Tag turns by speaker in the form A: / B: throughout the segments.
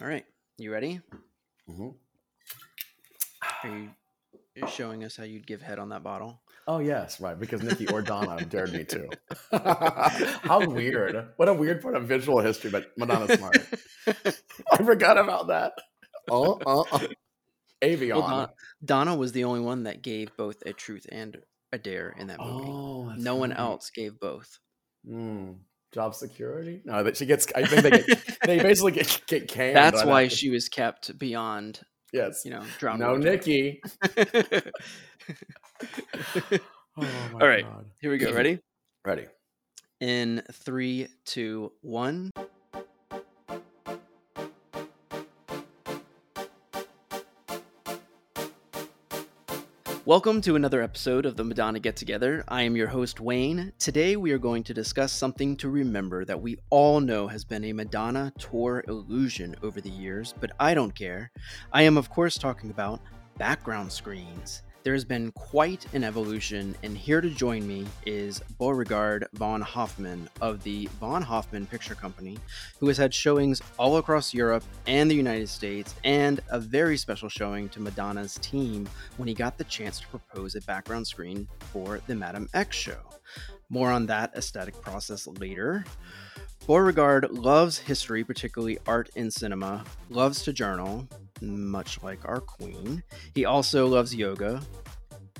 A: All right. You ready?
B: hmm
A: Are you showing us how you'd give head on that bottle?
B: Oh yes, right. Because Nikki or Donna dared me to. How weird! What a weird part of visual history, but Madonna's smart. I forgot about that. Uh. Avion.
A: Well, Donna, Donna was the only one that gave both a truth and a dare in that movie.
B: oh,
A: no one else gave both.
B: Mm, job security? No, that she gets. I think they get, they basically get, get canned.
A: That's why
B: that.
A: she was kept beyond,
B: Yes.
A: you know, drowned.
B: No. Nikki. Oh, my
A: All right.
B: God.
A: Here we go. Ready?
B: Ready.
A: In three, two, one. Welcome to another episode of the Madonna Get Together. I am your host, Wayne. Today we are going to discuss something to remember that we all know has been a Madonna tour illusion over the years, but I don't care. I am, of course, talking about background screens. There has been quite an evolution, and here to join me is Beaureguarde von Hoffman of the Von Hoffman Picture Company, who has had showings all across Europe and the United States, and a very special showing to Madonna's team when he got the chance to propose a background screen for the Madame X show. More on that aesthetic process later. Beaureguarde loves history, particularly art and cinema, loves to journal, much like our queen. He also loves yoga,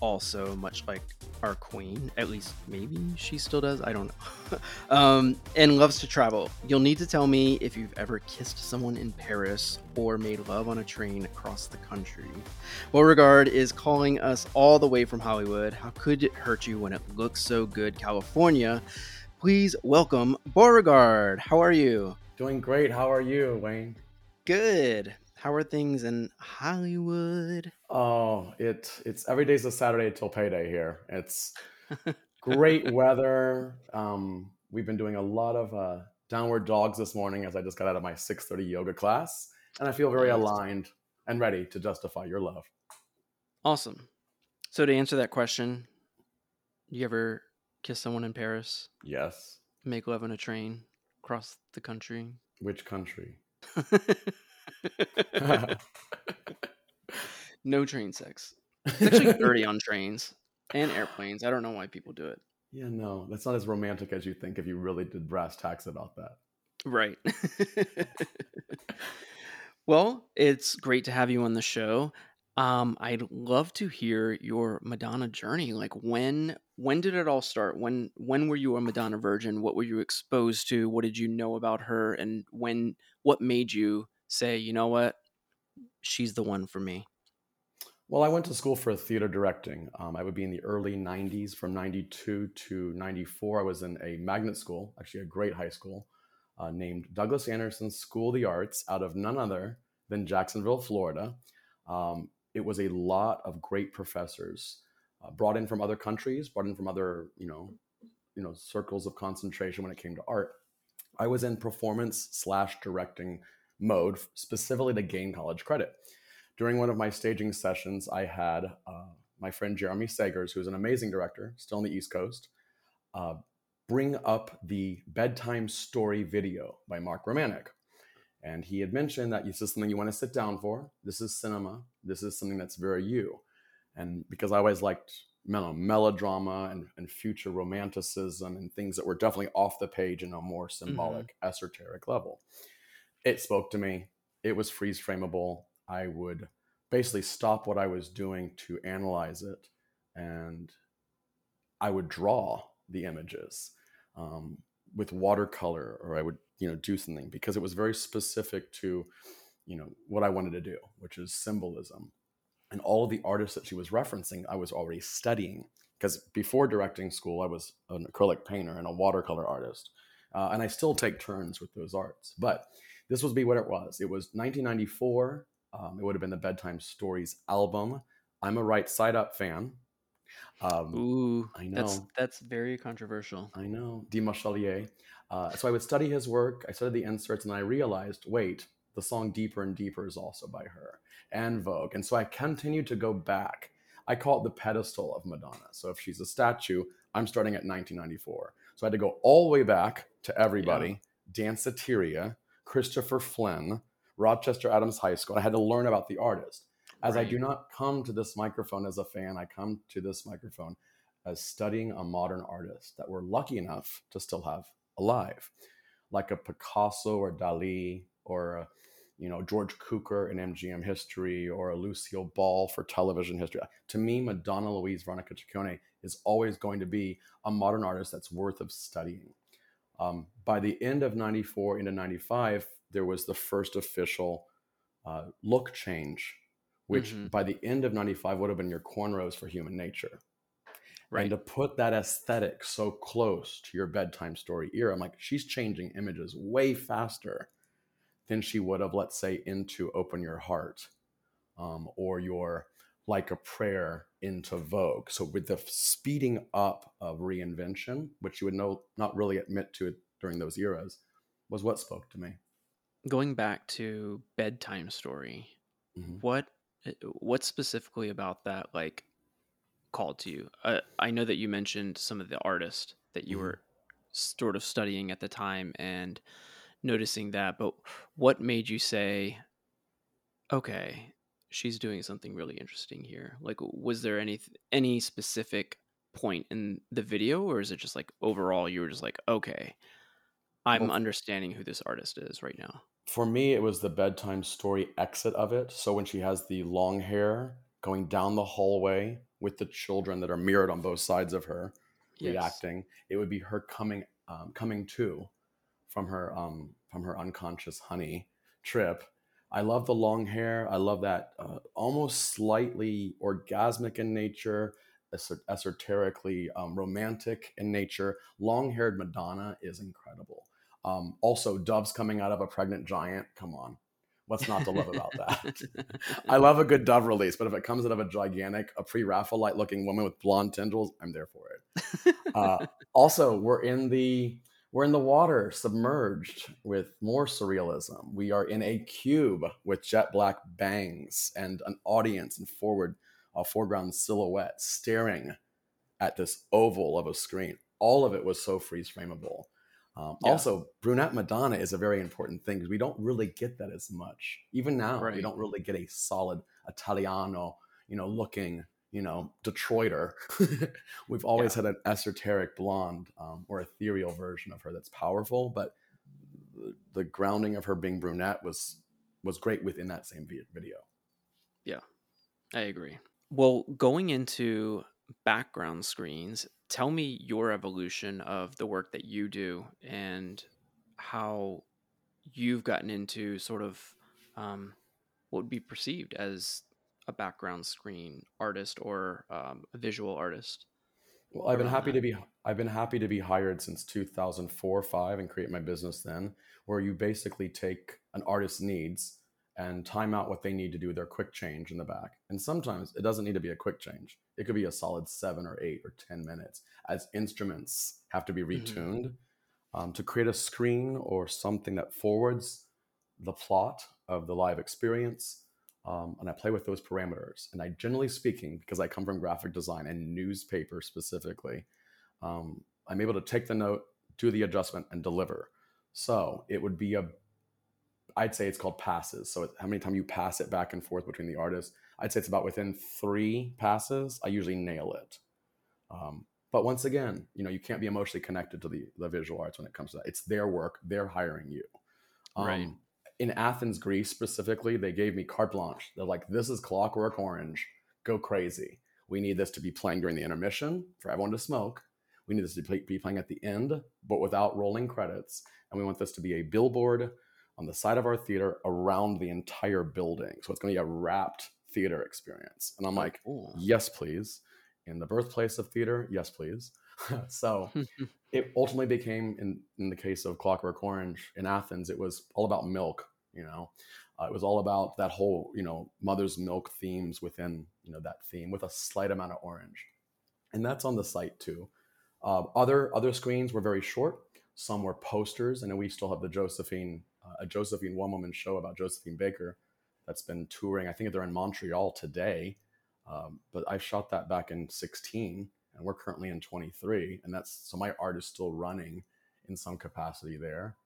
A: also much like our queen. At least maybe she still does. I don't know. um, and loves to travel. You'll need to tell me if you've ever kissed someone in Paris or made love on a train across the country. Beaureguarde is calling us all the way from Hollywood. How could it hurt you when it looks so good, California? Please welcome Beaureguarde. How are you?
B: Doing great. How are you, Wayne?
A: Good. How are things in Hollywood?
B: Oh, it it's every day's a Saturday till payday here. It's great weather. Um, we've been doing a lot of uh, downward dogs this morning as I just got out of my 6:30 yoga class, and I feel very aligned and ready to justify your love.
A: Awesome. So to answer that question, you ever kiss someone in Paris,
B: Yes.
A: make love on a train, cross the country?
B: Which country?
A: no train sex. It's actually dirty on trains and airplanes. I don't know why people do it.
B: Yeah, no, that's not as romantic as you think if you really did brass tacks about that.
A: Right. well, it's great to have you on the show. Um, I'd love to hear your Madonna journey. Like when when did it all start? When when were you a Madonna virgin? What were you exposed to? What did you know about her? And when what made you say, you know what, she's the one for me?
B: Well, I went to school for theater directing. Um, I would be in the early 90s, from 92 to 94. I was in a magnet school, actually, a great high school, uh, named Douglas Anderson School of the Arts, out of none other than Jacksonville, Florida. Um, it was a lot of great professors uh, brought in from other countries, brought in from other, you know, you know, circles of concentration when it came to art. I was in performance slash directing mode, specifically to gain college credit during one of my staging sessions, I had uh, my friend Jeremy Sagers, who's an amazing director, still on the East Coast, uh, bring up the bedtime story video by Mark Romanek. And he had mentioned that this is something you want to sit down for. This is cinema. This is something that's very you. And because I always liked mel- melodrama and, and future romanticism and things that were definitely off the page in a more symbolic, esoteric level, it spoke to me. It was freeze frameable. I would basically stop what I was doing to analyze it, and I would draw the images um, with watercolor, or I would you know do something because it was very specific to you know what I wanted to do, which is symbolism. And all of the artists that she was referencing, I was already studying because before directing school, I was an acrylic painter and a watercolor artist, uh, and I still take turns with those arts, but this was be what it was. It was 1994. Um, it would have been the Bedtime Stories album. I'm a Right Side Up fan. Um,
A: Ooh,
B: I
A: That's
B: know.
A: that's very controversial.
B: I know, Dimas Chalier. Uh, so I would study his work. I studied the inserts, and I realized, wait, the song "Deeper and Deeper" is also by her and Vogue. And so I continued to go back. I call it the pedestal of Madonna. So if she's a statue, I'm starting at 1994. So I had to go all the way back to everybody: Danceteria, Christopher Flynn, Rochester Adams High School. I had to learn about the artist. As
A: Right.
B: I do not come to this microphone as a fan, I come to this microphone as studying a modern artist that we're lucky enough to still have alive, like a Picasso or Dali or a, you know George Cukor in MGM history or a Lucille Ball for television history. To me, Madonna Louise Veronica Ciccone is always going to be a modern artist that's worth of studying. Um, by the end of 94 into 95, there was the first official uh, look change, which
A: Mhm.
B: by the end of 95 would have been your cornrows for human nature.
A: Right.
B: And to put that aesthetic so close to your bedtime story era, I'm like, she's changing images way faster than she would have, let's say, into Open Your Heart um, or your Like a Prayer into Vogue. So with the speeding up of reinvention, which you would know not really admit to it during those eras, was what spoke to me.
A: Going back to bedtime story,
B: Mhm.
A: what uh, what specifically about that like called to you? Uh, I know that you mentioned some of the artists that you
B: Mhm.
A: were sort of studying at the time and noticing that, but what made you say, "Okay, she's doing something really interesting here"? Like, was there any any specific point in the video, or is it just like overall you were just like, "Okay, I'm
B: Well,
A: understanding who this artist is right now"?
B: for me, it was the bedtime story exit of it. So when she has the long hair going down the hallway with the children that are mirrored on both sides of her
A: Yes.
B: reacting, it would be her coming um, coming to from her um, from her unconscious honey trip. I love the long hair. I love that uh, almost slightly orgasmic in nature, esoter- esoterically um, romantic in nature. Long haired Madonna is incredible. Um, also, doves coming out of a pregnant giant. Come on. What's not to love about that? I love a good dove release, but if it comes out of a gigantic, a pre Raphaelite looking woman with blonde tendrils, I'm there for it. Uh, also, we're in the we're in the water, submerged with more surrealism. We are in a cube with jet black bangs and an audience and forward, a foreground silhouette staring at this oval of a screen. All of it was so freeze frameable. Um,
A: Yeah.
B: Also, brunette Madonna is a very important thing because we don't really get that as much. Even now, we don't really get a solid Italiano, you know, looking, you know, Detroiter. We've always had an esoteric blonde um, or ethereal version of her that's powerful, but the, the grounding of her being brunette was was great within that same video. Yeah.
A: I agree. Well, going into background screens, tell me your evolution of the work that you do and how you've gotten into sort of um, what would be perceived as a background screen artist or um, a visual artist.
B: Well, I've been happy
A: that.
B: to be I've been happy to be hired since 2004 5 and create my business then where you basically take an artist's needs and time out what they need to do their quick change in the back. And sometimes it doesn't need to be a quick change. It could be a solid 7 or 8 or 10 minutes as instruments have to be
A: Mhm.
B: retuned um, to create a screen or something that forwards the plot of the live experience um, and I play with those parameters. And I, generally speaking, because I come from graphic design and newspaper specifically, um, I'm able to take the note, do the adjustment, and deliver. So it would be a, I'd say it's called passes. So how many times you pass it back and forth between the artists? I'd say it's about within three passes. I usually nail it. Um, but once again, you know, you can't be emotionally connected to the, the visual arts when it comes to that. It's their work. They're hiring you. Um,
A: Right.
B: In Athens, Greece specifically, they gave me carte blanche. They're like, this is Clockwork Orange. Go crazy. We need this to be playing during the intermission for everyone to smoke. We need this to be playing at the end, but without rolling credits. And we want this to be a billboard on the side of our theater around the entire building. So it's going to be a wrapped theater experience. And I'm
A: Oh,
B: like,
A: cool.
B: yes, please. In the birthplace of theater, yes, please. so it ultimately became, in, in the case of Clockwork Orange in Athens, it was all about milk. You know, uh, it was all about that whole, you know, mother's milk themes within, you know, that theme with a slight amount of orange, and that's on the site too. Uh, other other screens were very short. Some were posters, and we still have the Josephine, uh, a Josephine one woman show about Josephine Baker that's been touring. I think they're in Montreal today, um, but I shot that back in 16, and we're currently in 23, and that's so my art is still running in some capacity there.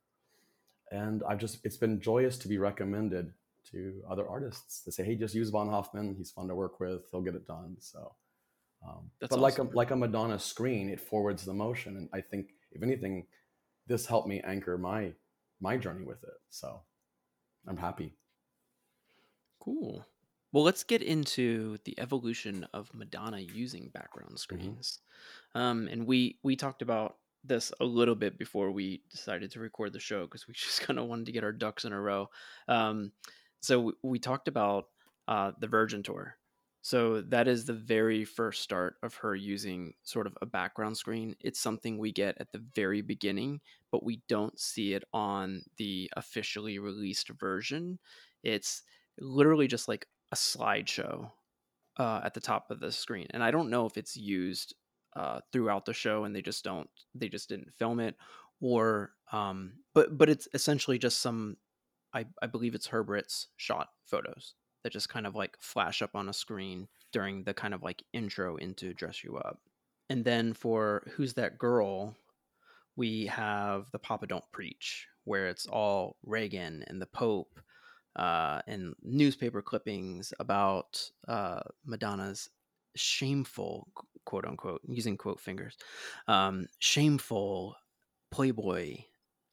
B: and I've just it's been joyous to be recommended to other artists to say, hey, just use Von Hoffman. He's fun to work with. He'll get it done. So, um, but awesome. like a like a Madonna screen, it forwards the motion, and I think if anything, this helped me anchor my my journey with it. So, I'm happy.
A: Cool. Well, let's get into the evolution of Madonna using background mm-hmm. screens. Mm-hmm. Um, and we we talked about this a little bit before we decided to record the show because we just kind of wanted to get our ducks in a row. Um, so we, we talked about uh, the Virgin Tour. So that is the very first start of her using sort of a background screen. It's something we get at the very beginning, but we don't see it on the officially released version. It's literally just like a slideshow uh, at the top of the screen, and I don't know if it's used uh, throughout the show and they just don't they just didn't film it, or um, but but it's essentially just some I, I believe it's Herb Ritts shot photos that just kind of like flash up on a screen during the kind of like intro into Dress You Up. And then for Who's That Girl, we have the Papa Don't Preach, where it's all Reagan and the Pope uh, and newspaper clippings about uh, Madonna's shameful, quote unquote, using quote fingers, um, shameful Playboy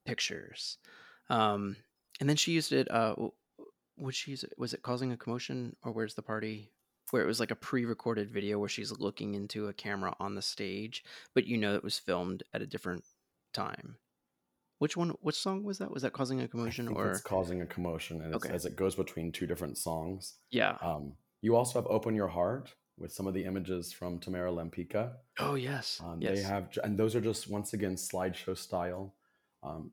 A: pictures. Um, and then she used it. Uh, would she use it? Was it causing a commotion or where's the party? Where it was like a pre-recorded video where she's looking into a camera on the stage, but you know it was filmed at a different time. Which one? Which song was that? Was that causing a commotion or
B: it's causing a commotion? And okay. as it goes between two different songs.
A: Yeah.
B: Um, you also have "Open Your Heart" with some of the images from Tamara Lempicka.
A: Oh yes.
B: Um,
A: yes.
B: They have, and those are just once again slideshow style. Um,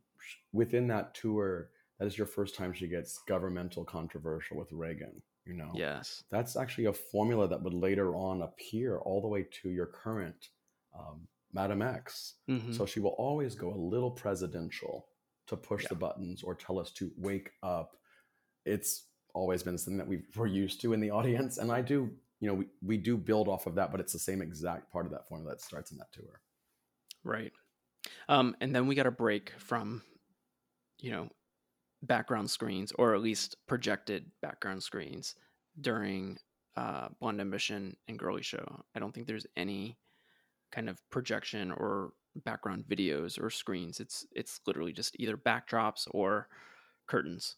B: within that tour, that is your first time she gets governmental controversial with Reagan. You know,
A: yes,
B: that's actually a formula that would later on appear all the way to your current um, Madame X. Mm-hmm. So she will always go a little presidential to push yeah. the buttons or tell us to wake up. It's always been something that we were used to in the audience, and I do, you know, we, we do build off of that, but it's the same exact part of that formula that starts in that tour.
A: Right. Um, and then we got a break from, you know, background screens, or at least projected background screens during uh, Blonde Ambition and Girly Show. I don't think there's any kind of projection or background videos or screens. It's it's literally just either backdrops or curtains.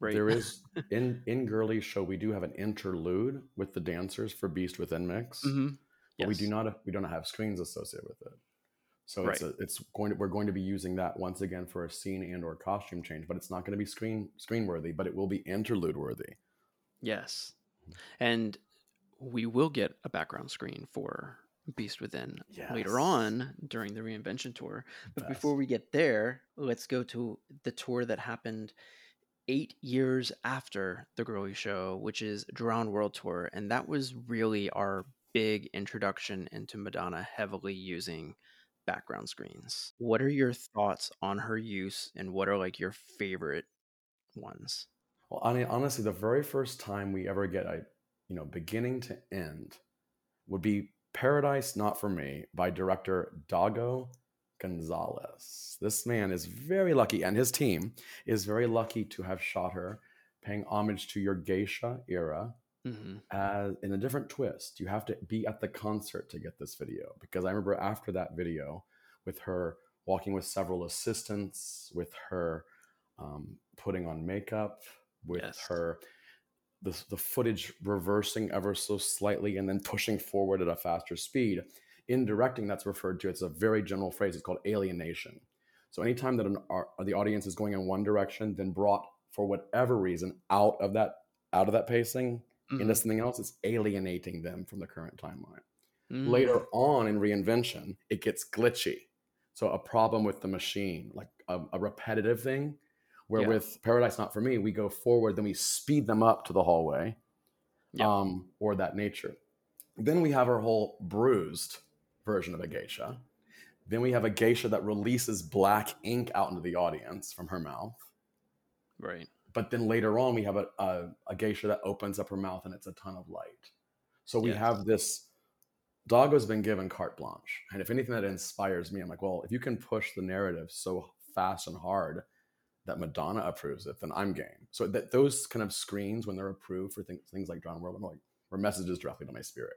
B: Right. There is in in Girly Show we do have an interlude with the dancers for Beast Within Mix, mm-hmm. but yes. we do not we don't have screens associated with it. So right. it's a, it's going to we're going to be using that once again for a scene and or costume change, but it's not going to be screen screen worthy, but it will be interlude worthy.
A: Yes, and we will get a background screen for Beast Within yes. later on during the reinvention tour. But Best. before we get there, let's go to the tour that happened eight years after the Girly Show, which is Drowned World Tour, and that was really our big introduction into Madonna heavily using background screens. What are your thoughts on her use and what are like your favorite ones?
B: Well, I mean, honestly, the very first time we ever get a, you know, beginning to end would be Paradise Not For Me by director Dago Gonzalez. This man is very lucky, and his team is very lucky to have shot her, paying homage to your geisha era mm-hmm. as in a different twist. You have to be at the concert to get this video because I remember after that video with her walking with several assistants, with her um, putting on makeup, with yes. her the, the footage reversing ever so slightly and then pushing forward at a faster speed. In directing, that's referred to. It's a very general phrase. It's called alienation. So anytime that an, our, the audience is going in one direction, then brought for whatever reason out of that out of that pacing, mm-hmm. into something else, it's alienating them from the current timeline. Mm-hmm. Later on in reinvention, it gets glitchy. So a problem with the machine, like a, a repetitive thing, where yeah. with Paradise Not For Me, we go forward, then we speed them up to the hallway yeah. um, or that nature. Then we have our whole bruised version of a geisha. Then we have a geisha that releases black ink out into the audience from her mouth.
A: Right
B: but then later on we have a, a, a, geisha that opens up her mouth and it's a ton of light so we yes. have this Dago's been given carte blanche and if anything that inspires me i'm like well if you can push the narrative so fast and hard that Madonna approves it, then I'm game. So that those kind of screens when they're approved for things, things like Drowned World, I'm like, or messages directly to my spirit.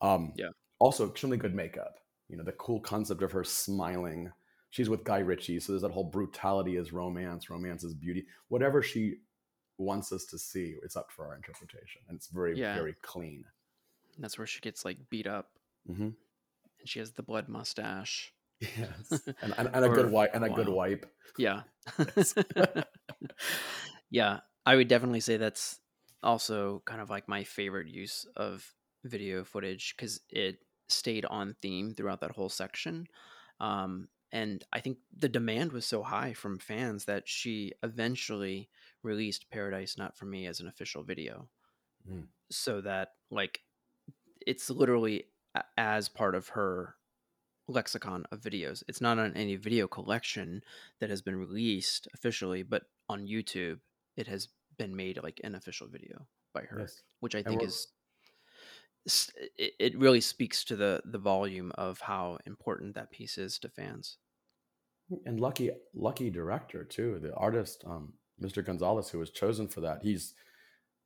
B: Um,
A: Yeah.
B: Also, extremely good makeup. You know, the cool concept of her smiling. She's with Guy Ritchie, so there's that whole brutality is romance, romance is beauty. Whatever she wants us to see, it's up for our interpretation, and it's very,
A: Yeah.
B: very clean.
A: And that's where she gets like beat up,
B: hmm
A: and she has the blood mustache.
B: Yes, and, and, and a good wipe, and a good wipe.
A: Yeah. Yeah, I would definitely say that's also kind of like my favorite use of video footage because it stayed on theme throughout that whole section. Um, and I think the demand was so high from fans that she eventually released Paradise Not For Me as an official video.
B: Mm.
A: So that, like, it's literally as part of her lexicon of videos. It's not on any video collection that has been released officially, but on YouTube, it has been made like an official video by her,
B: Yes.
A: which I think is it, really speaks to the the volume of how important that piece is to fans.
B: and lucky lucky director too the artist um mr gonzalez who was chosen for that he's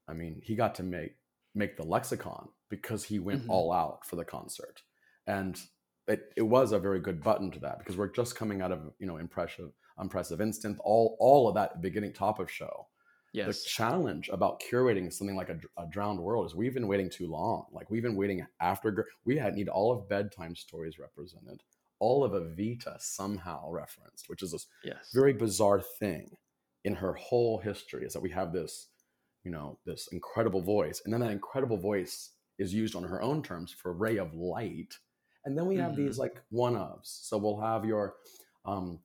B: i mean he got to make make the lexicon because he went
A: Mhm.
B: all out for the concert and it, it was a very good button to that because we're just coming out of you know impressive impressive instant all all of that beginning top of show
A: Yes.
B: the challenge about curating something like a, a drowned world is we've been waiting too long like we've been waiting after we had need all of bedtime stories represented all of evita somehow referenced which is this
A: Yes.
B: very bizarre thing in her whole history is that we have this you know this incredible voice and then that incredible voice is used on her own terms for ray of light and then we have
A: Mhm.
B: these like one ofs so we'll have your um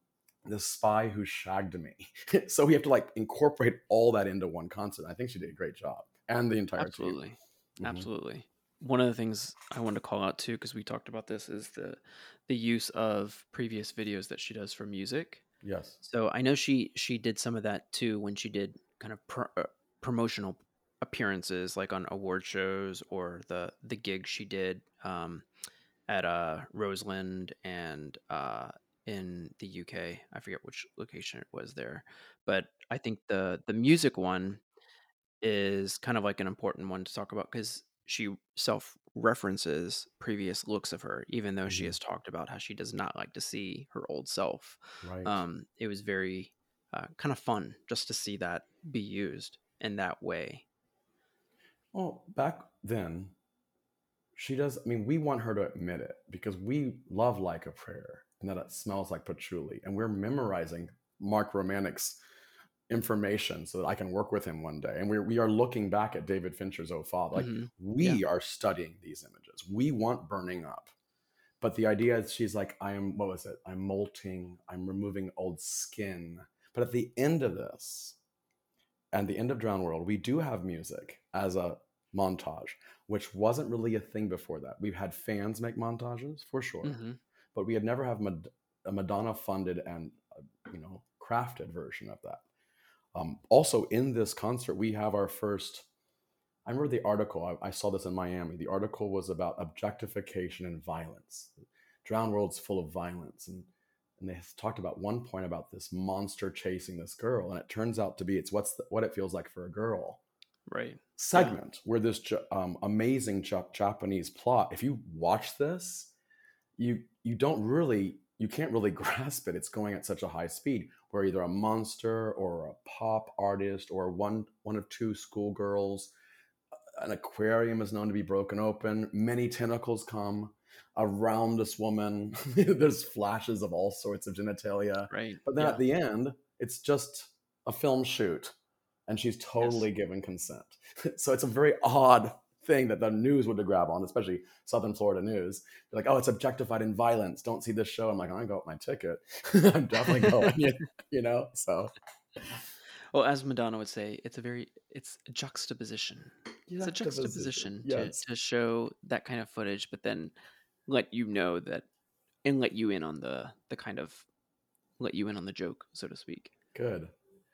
B: the spy who shagged me so we have to like incorporate all that into one concept i think she did a great job and the entire
A: Absolutely.
B: team Mhm.
A: Absolutely. One of the things I wanted to call out too, because we talked about this, is the the use of previous videos that she does for music.
B: yes
A: So I know she she did some of that too when she did kind of pro, uh, promotional appearances, like on award shows or the the gig she did um, at uh, Roseland and uh, in the UK. I forget which location it was there, but I think the the music one is kind of like an important one to talk about because she self references previous looks of her, even though she
B: Mhm.
A: has talked about how she does not like to see her old self
B: right
A: um, it was very uh, kind of fun just to see that be used in that way.
B: Well, back then, she does. I mean, we want her to admit it because we love like a prayer and that it smells like patchouli, and we're memorizing Mark Romanek's information so that I can work with him one day. And we're we are looking back at David Fincher's Oh Father, like
A: Mhm.
B: we are studying these images. We want burning up. But the idea is she's like, I am, what was it? I'm molting, I'm removing old skin. But at the end of this, and the end of Drown World, we do have music as a montage, which wasn't really a thing before that. We've had fans make montages for sure,
A: Mhm.
B: but we had never have a Madonna funded and uh, you know crafted version of that. Um, also, in this concert, we have our first. I remember the article. I, I saw this in Miami. The article was about objectification and violence. Drown World's full of violence, and and they talked about one point about this monster chasing this girl, and it turns out to be it's what's the, what it feels like for a girl
A: Right.
B: segment where this um, amazing Ja- Japanese plot. If you watch this, you you don't really you can't really grasp it. It's going at such a high speed where either a monster or a pop artist or one one of two schoolgirls, an aquarium is known to be broken open. Many tentacles come around this woman. There's flashes of all sorts of genitalia.
A: Right.
B: But then
A: yeah.
B: at the end, it's just a film shoot, and she's totally given consent. so it's a very odd thing that the news would grab on, especially Southern Florida news. They're like, "Oh, it's objectified in violence. Don't see this show." I'm like, I'm gonna go got my ticket. I'm definitely going." you- you know, so
A: well, as Madonna would say, it's a very it's a juxtaposition. It's a juxtaposition
B: Yes.
A: to, to show that kind of footage, but then let you know that and let you in on the the kind of let you in on the joke, so to speak.
B: Good.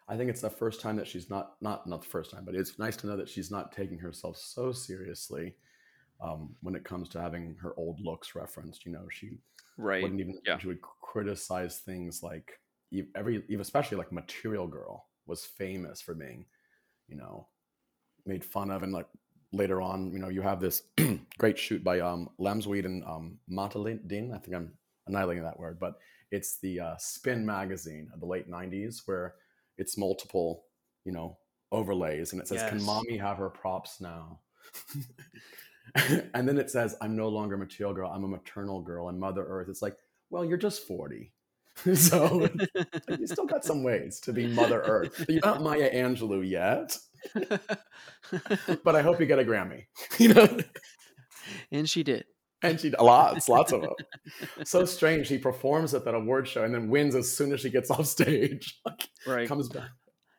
B: I think it's the first time that she's not not not the first time, but it's nice to know that she's not taking herself so seriously um, when it comes to having her old looks referenced. You know, she
A: Right.
B: wouldn't even
A: Yeah.
B: she would criticize things like every especially like Material Girl was famous for being, you know, made fun of and like later on, you know, you have this great shoot by um Lemsweed and um Matalin. I think I'm annihilating that word, but it's the uh, Spin magazine of the late '90s where it's multiple, you know, overlays, and it says, yes. "Can mommy have her props now?" and then it says, "I'm no longer a material girl. I'm a maternal girl." And Mother Earth. It's like, well, you're just 40. so you still got some ways to be Mother Earth. You're not Maya Angelou yet, but I hope you get a Grammy. You know,
A: and she did
B: and she lots, lots of them. so strange. She performs at that award show and then wins as soon as she gets off stage. like,
A: right,
B: comes back.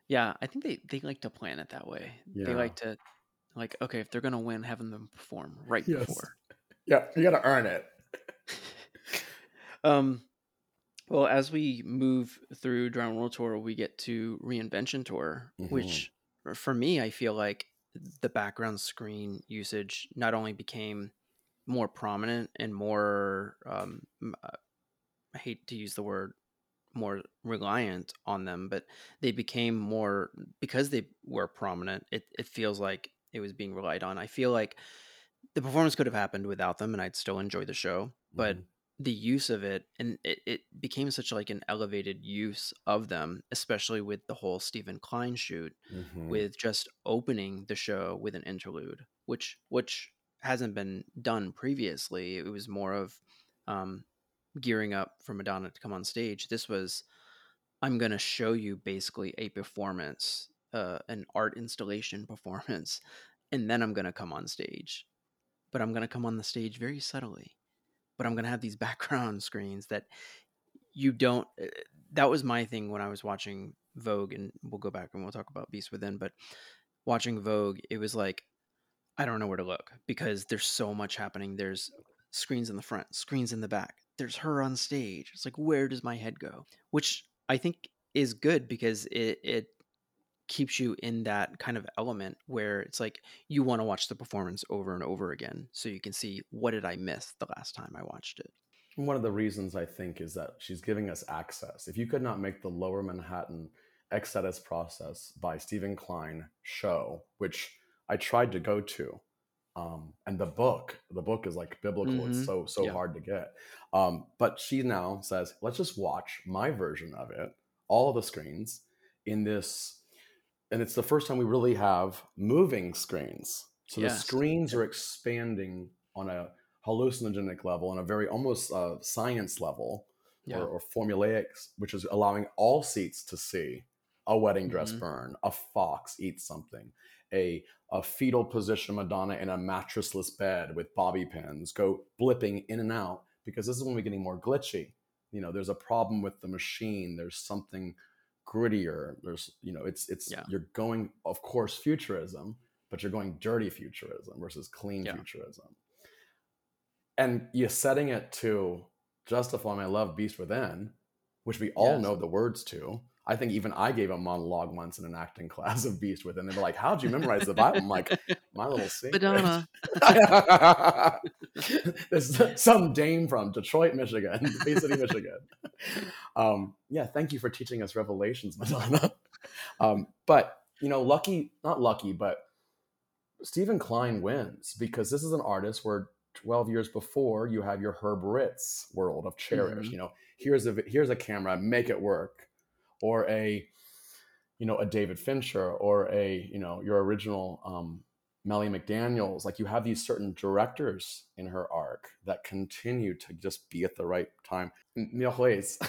A: Yeah, I think they they like to plan it that way. Yeah. They like to like okay, if they're gonna win, having them perform right yes. before.
B: Yeah, you got to earn it.
A: um, well, as we move through Drown World Tour, we get to Reinvention Tour, mm-hmm. which for me, I feel like the background screen usage not only became more prominent and more um, uh, I hate to use the word more reliant on them, but they became more because they were prominent. It it feels like it was being relied on. I feel like the performance could have happened without them, and I'd still enjoy the show. But mm-hmm. the use of it and it, it became such like an elevated use of them, especially with the whole Steven Klein shoot, mm-hmm. with just opening the show with an interlude, which which hasn't been done previously. It was more of um, gearing up for Madonna to come on stage. This was, I'm going to show you basically a performance, uh, an art installation performance, and then I'm going to come on stage. But I'm going to come on the stage very subtly. But I'm going to have these background screens that you don't. Uh, that was my thing when I was watching Vogue, and we'll go back and we'll talk about Beast Within. But watching Vogue, it was like I don't know where to look because there's so much happening. There's screens in the front, screens in the back. There's her on stage. It's like where does my head go? Which I think is good because it it keeps you in that kind of element where it's like you want to watch the performance over and over again so you can see what did I miss the last time I watched it.
B: One of the reasons I think is that she's giving us access. If you could not make the Lower Manhattan X-Static Process by Steven Klein show, which I tried to go to. Um, and the book, the book is like biblical. Mm-hmm. It's so so yeah. hard to get. Um, but she now says, let's just watch my version of it, all of the screens in this, and it's the first time we really have moving screens. So yes. the screens are expanding on a hallucinogenic level, on a very almost uh, science level, yeah. or, or, formulaic, which is allowing all seats to see a wedding dress mm-hmm. burn, a fox eat something, a a fetal position Madonna in a mattressless bed with bobby pins go blipping in and out because this is when we're getting more glitchy. You know, there's a problem with the machine. There's something grittier. There's, you know, it's it's yeah. you're going, of course, futurism, but you're going dirty futurism versus clean yeah. futurism. And you're setting it to justify my love beast within, which we all yes. know the words to I think even I gave a monologue once in an acting class of Beast with, and they were like, "How'd you memorize the Bible?" I'm like, "My little secret." Madonna. There's some dame from Detroit, Michigan, Bay City, Michigan. Um, yeah, thank you for teaching us Revelations, Madonna. Um, but you know, lucky, not lucky, but Steven Klein wins because this is an artist where 12 years before you have your Herb Ritts world of Cherish. Mm-hmm. You know, here's a here's a camera, make it work or a you know a David Fincher or a you know your original um, Mellie McDaniel's. Like you have these certain directors in her arc that continue to just be at the right time.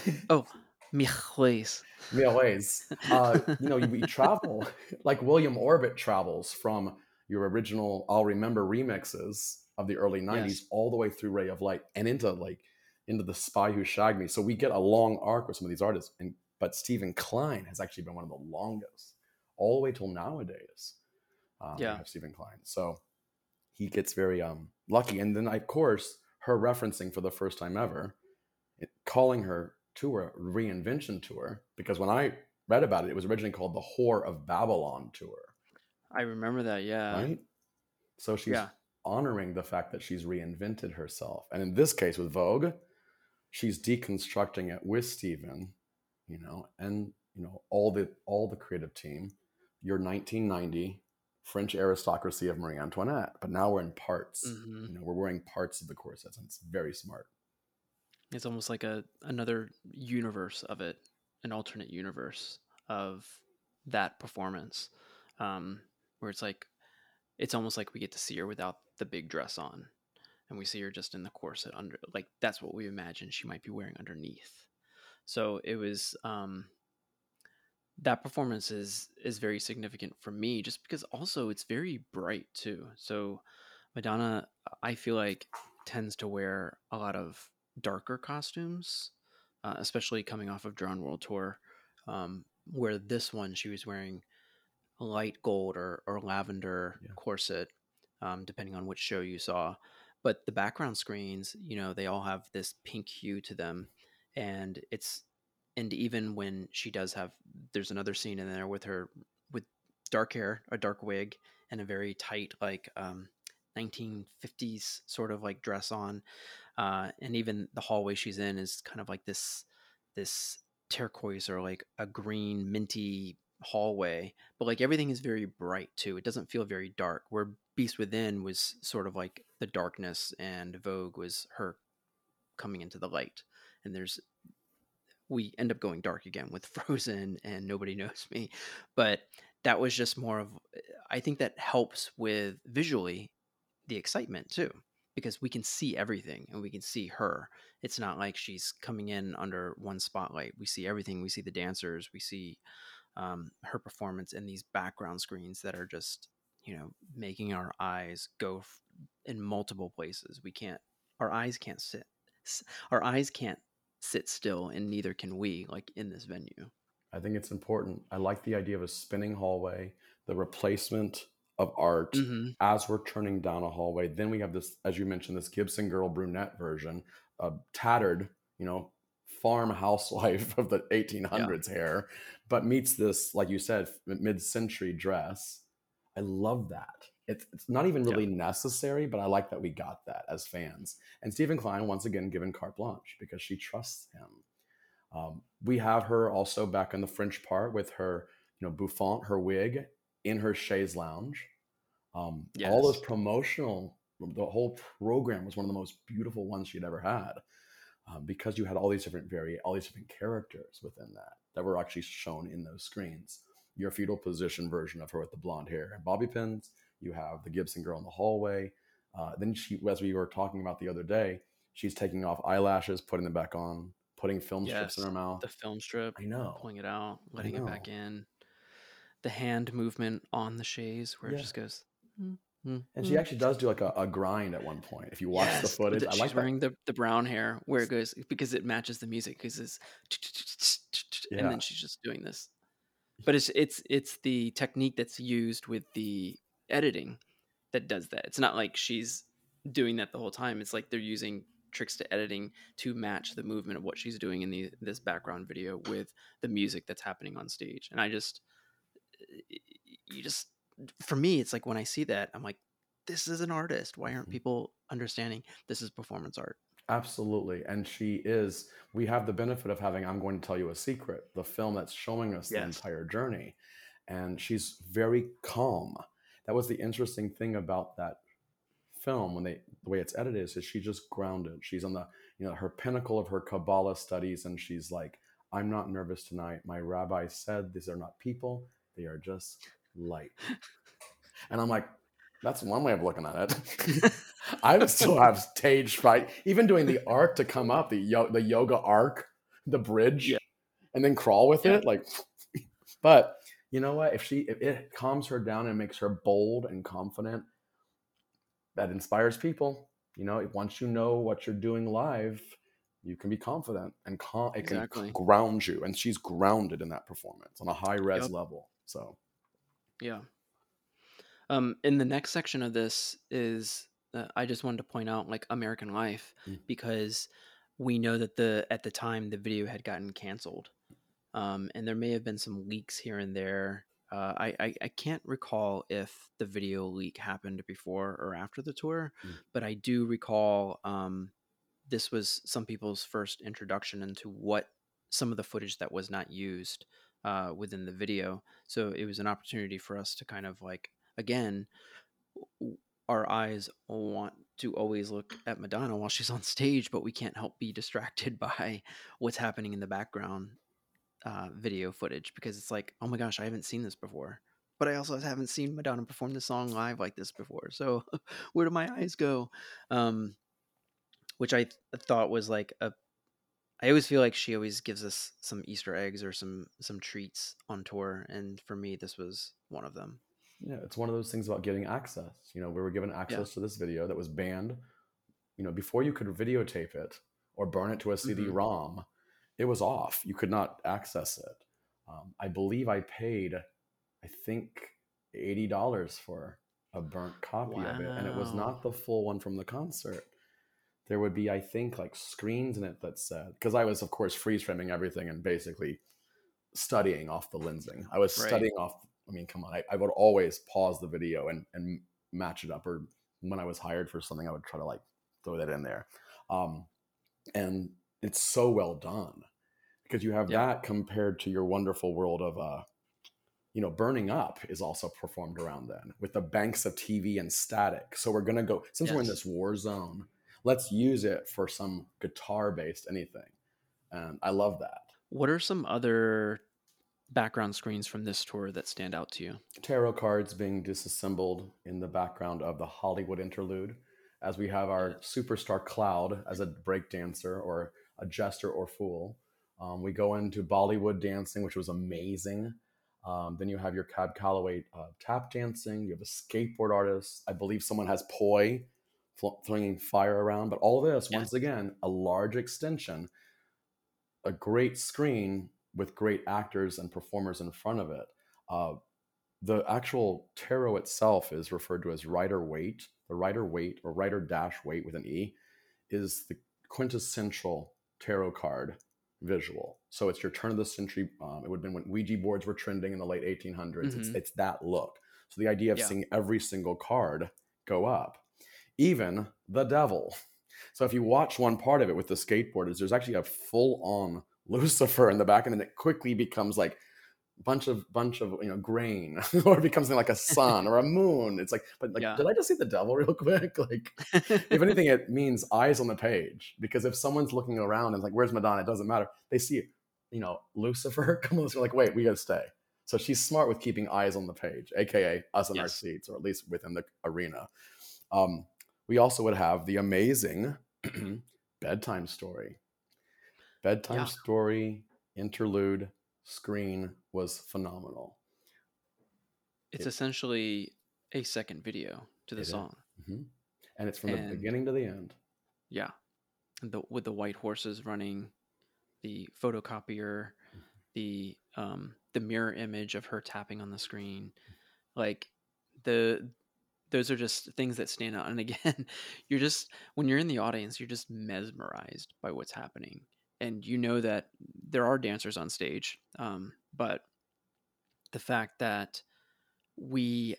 A: Oh, Mireles.
B: Mireles. Uh, you know, we travel like William Orbit travels from your original I'll Remember remixes of the early 90s yes. all the way through Ray of Light and into like into the Spy Who Shagged Me. So we get a long arc with some of these artists and but Steven Klein has actually been one of the longest, all the way till nowadays. Um, yeah, Steven Klein. So he gets very um, lucky, and then of course her referencing for the first time ever, it, calling her tour reinvention tour because when I read about it, it was originally called the Whore of Babylon tour.
A: I remember that. Yeah. Right.
B: So she's yeah. honoring the fact that she's reinvented herself, and in this case with Vogue, she's deconstructing it with Steven you know, and you know all the all the creative team. Your 1990 French aristocracy of Marie Antoinette, but now we're in parts.
A: Mm-hmm.
B: You know, we're wearing parts of the corsets, and it's very smart.
A: It's almost like a another universe of it, an alternate universe of that performance, um, where it's like it's almost like we get to see her without the big dress on, and we see her just in the corset under. Like that's what we imagine she might be wearing underneath. So it was um, that performance is is very significant for me, just because also it's very bright too. So Madonna, I feel like tends to wear a lot of darker costumes, uh, especially coming off of Drowned World Tour, um, where this one she was wearing light gold or, or lavender
B: Yeah.
A: corset, um, depending on which show you saw. But the background screens, you know, they all have this pink hue to them. And it's, and even when she does have, there's another scene in there with her with dark hair, a dark wig, and a very tight, like, um, 1950s sort of like dress on. Uh, and even the hallway she's in is kind of like this, this turquoise or like a green minty hallway but like everything is very bright too it doesn't feel very dark where beast within was sort of like the darkness and vogue was her coming into the light and there's we end up going dark again with frozen and nobody knows me. But that was just more of i think that helps with visually the excitement too because we can see everything and we can see her. It's not like she's coming in under one spotlight. We see everything. We see the dancers. We see um, her performance in these background screens that are just you know making our eyes go in multiple places. We can't our eyes can't sit our eyes can't sit still and neither can we like in this venue
B: I think it's important. I like the idea of a spinning hallway, the replacement of art
A: mm-hmm.
B: as we're turning down a hallway. Then we have this, as you mentioned, this Gibson girl brunette version, a tattered, you know, farm housewife of the 1800s hair, but meets this, like you said, mid-century dress. I love that. It's, it's not even really necessary, but I like that we got that as fans. And Steven Klein, once again, given carte blanche because she trusts him. Um, we have her also back in the French part with her, you know, bouffant, her wig in her chaise lounge. Um, All those promotional, the whole program was one of the most beautiful ones she'd ever had um, because you had all these different vari- all these different characters within that that were actually shown in those screens. Your fetal position version of her with the blonde hair and bobby pins. You have the Gibson girl in the hallway. Uh, then she, as we were talking about the other day, she's taking off eyelashes, putting them back on, putting film strips in her mouth.
A: the film strip
B: I know.
A: pulling it out letting it back in the hand movement on the chaise where
B: Yeah.
A: it just goes mm, mm,
B: And she
A: mm.
B: actually does do like a, a grind at one point. If you watch the
A: Yes, with
B: footage,
A: the-
B: I
A: she's
B: like that.
A: wearing the, the brown hair where it goes because it matches the music because it's and then she's just doing this. But it's it's it's the technique that's used with the editing that does that. It's not like she's doing that the whole time. It's like they're using tricks to editing to match the movement of what she's doing in the this background video with the music that's happening on stage. And I just you just for me it's like when I see that I'm like this is an artist. Why aren't people understanding this is performance art?
B: Absolutely. And she is, we have the benefit of having I'm Going to Tell You a Secret, the film that's showing us the entire journey. And she's very calm. That was the interesting thing about that film when they the way it's edited is, is she just grounded. She's on the, you know, her pinnacle of her Kabbalah studies, and she's like, I'm not nervous tonight. My rabbi said these are not people, they are just light. And I'm like, that's one way of looking at it. I would still have stage fright, even doing the arc to come up, the yo- the yoga arc, the bridge,
A: Yeah.
B: and then crawl with
A: Yeah.
B: it. Like, but you know what? If she if it calms her down and makes her bold and confident, that inspires people. You know, once you know what you're doing live, you can be confident and calm. It
A: Exactly.
B: can ground you, and she's grounded in that performance on a high res
A: Yep.
B: level. So
A: Yeah. Um, in the next section of this is uh, I just wanted to point out like American Life
B: Mm.
A: because we know that the at the time the video had gotten canceled, um, and there may have been some leaks here and there. Uh, I, I I can't recall if the video leak happened before or after the tour,
B: Mm.
A: but I do recall um, this was some people's first introduction into what some of the footage that was not used uh, within the video. So it was an opportunity for us to kind of like again, our eyes want to always look at Madonna while she's on stage, but we can't help be distracted by what's happening in the background uh, video footage because it's like, oh my gosh, I haven't seen this before. But I also haven't seen Madonna perform the song live like this before. So where do my eyes go? Um, which I th- thought was like a I always feel like she always gives us some Easter eggs or some some treats on tour, and for me, this was one of them.
B: Yeah, it's one of those things about getting access. You know, we were given access yeah. to this video that was banned. You know, before you could videotape it or burn it to a CD-ROM, mm-hmm. It was off. You could not access it. Um, I believe I paid, I think, eighty dollars for a burnt copy wow. of it, and it was not the full one from the concert there would be, I think, like screens in it that said, because I was, of course, freeze framing everything and basically studying off the lensing. I was right. studying off. I mean, come on, I, I, would always pause the video and, and match it up. Or when I was hired for something, I would try to like throw that in there. Um, and it's so well done because you have yeah. that compared to your wonderful world of, uh, you know, burning up is also performed around then with the banks of TV and static. So we're gonna go since yes. we're in this war zone let's use it for some guitar based anything. And I love that.
A: What are some other background screens from this tour that stand out to you?
B: Tarot cards being disassembled in the background of the Hollywood interlude, as we have our superstar Cloud as a breakdancer or a jester or fool. Um, we go into Bollywood dancing, which was amazing. Um, then you have your Cab Calloway uh, tap dancing. You have a skateboard artist. I believe someone has poi flinging fire around. But all this, yeah. once again, a large extension, a great screen with great actors and performers in front of it. Uh, the actual tarot itself is referred to as Rider Waite. The Rider Waite or Rider Dash Waite with an E is the quintessential tarot card visual. So it's your turn of the century. Um, it would have been when Ouija boards were trending in the late 1800s. Mm-hmm. It's, it's that look. So the idea of yeah. seeing every single card go up even the devil. So if you watch one part of it with the skateboarders, there's actually a full on Lucifer in the back, and then it quickly becomes like bunch of bunch of you know grain, or it becomes like a sun or a moon. It's like, but like, yeah. did I just see the devil real quick? Like, if anything, it means eyes on the page. Because if someone's looking around and like, where's Madonna? It doesn't matter. They see, you know, Lucifer come on. They're like, wait, we gotta stay. So she's smart with keeping eyes on the page, aka us in yes. our seats, or at least within the arena. Um, we also would have the amazing bedtime story. Bedtime yeah. story interlude screen was phenomenal.
A: It's it, essentially a second video to the song.
B: Mm-hmm. And it's from and, the beginning to the end.
A: Yeah. The, with the white horses running, the photocopier, mm-hmm. the um, the mirror image of her tapping on the screen, like the those are just things that stand out. And again, you're just when you're in the audience, you're just mesmerized by what's happening, and you know that there are dancers on stage, um, but the fact that we